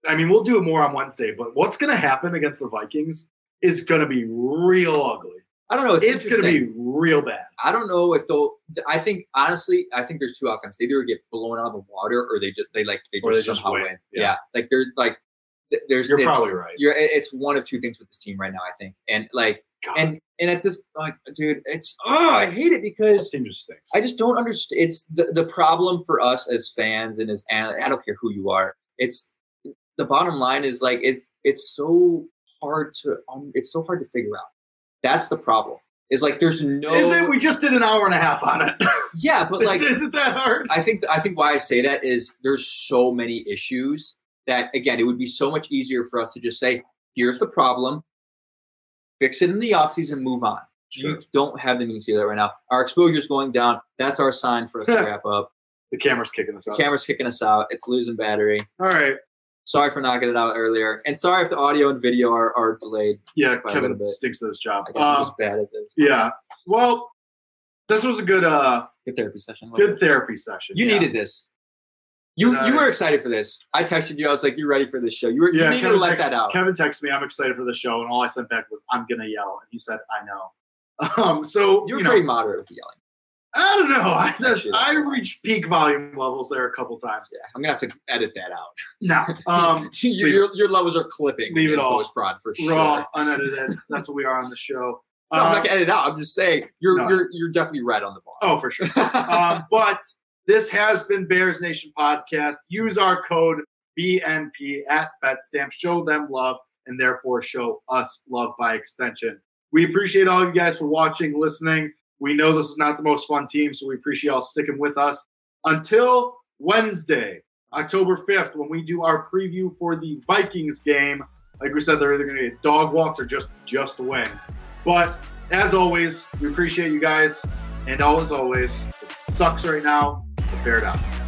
I mean, we'll do it more on Wednesday, but what's going to happen against the Vikings is going to be real ugly. I don't know. It's, It's going to be real bad. I don't know if they'll. I think honestly, I think there's two outcomes. They either get blown out of the water, or they just they like they just, they just somehow win. win. Yeah. Yeah. like they're like there's. You're probably right. You're. It's one of two things with this team right now. I think, and like, God, and and at this, like, dude, it's oh, I hate it because this team just. I just don't understand. It's the, the problem for us as fans and as I don't care who you are. It's the bottom line is like it's it's so hard to um, it's so hard to figure out. That's the problem. Is like there's no Is it? We just did an hour and a half on it. [LAUGHS] yeah, but like is it that hard? I think I think why I say that is there's so many issues that again it would be so much easier for us to just say here's the problem, fix it in the offseason, move on. Sure. You don't have the means to do that right now. Our exposure is going down. That's our sign for us to [LAUGHS] wrap up. The camera's kicking us out. The camera's kicking us out. It's losing battery. All right. Sorry for knocking it out earlier, and sorry if the audio and video are, are delayed. Yeah, Kevin stinks at his job. I guess I Um, was bad at this. yeah. Well, this was a good uh Good therapy session. good therapy session. You yeah. needed this. You you uh, were excited for this. I texted you. I was like, "You ready for this show? You were Yeah, you needed Kevin to let text- that out." Kevin texted me, I'm excited for the show, and all I sent back was, I'm gonna yell. And he said, I know. [LAUGHS] Um, so You were you know, pretty moderate with the yelling. I don't know. [LAUGHS] I, that's, I reached peak volume levels there a couple times. Yeah, I'm gonna have to edit that out. No. [LAUGHS] Um your, your your levels are clipping. Leave it all. post prod for sure. raw, unedited. [LAUGHS] That's what we are on the show. No, I'm not gonna edit it out. I'm just saying you're No. you're you're definitely right on the ball. oh, for sure. um, but this has been Bears Nation podcast. Use our code BNP at BetStamp. Show them love and therefore show us love by extension. We appreciate all of you guys for watching, listening. We know this is not the most fun team, so we appreciate y'all sticking with us. Until Wednesday, October 5th, when we do our preview for the Vikings game. Like we said, they're either going to get dog walked or just just win. But as always, we appreciate you guys. And as always, it sucks right now, but bear down.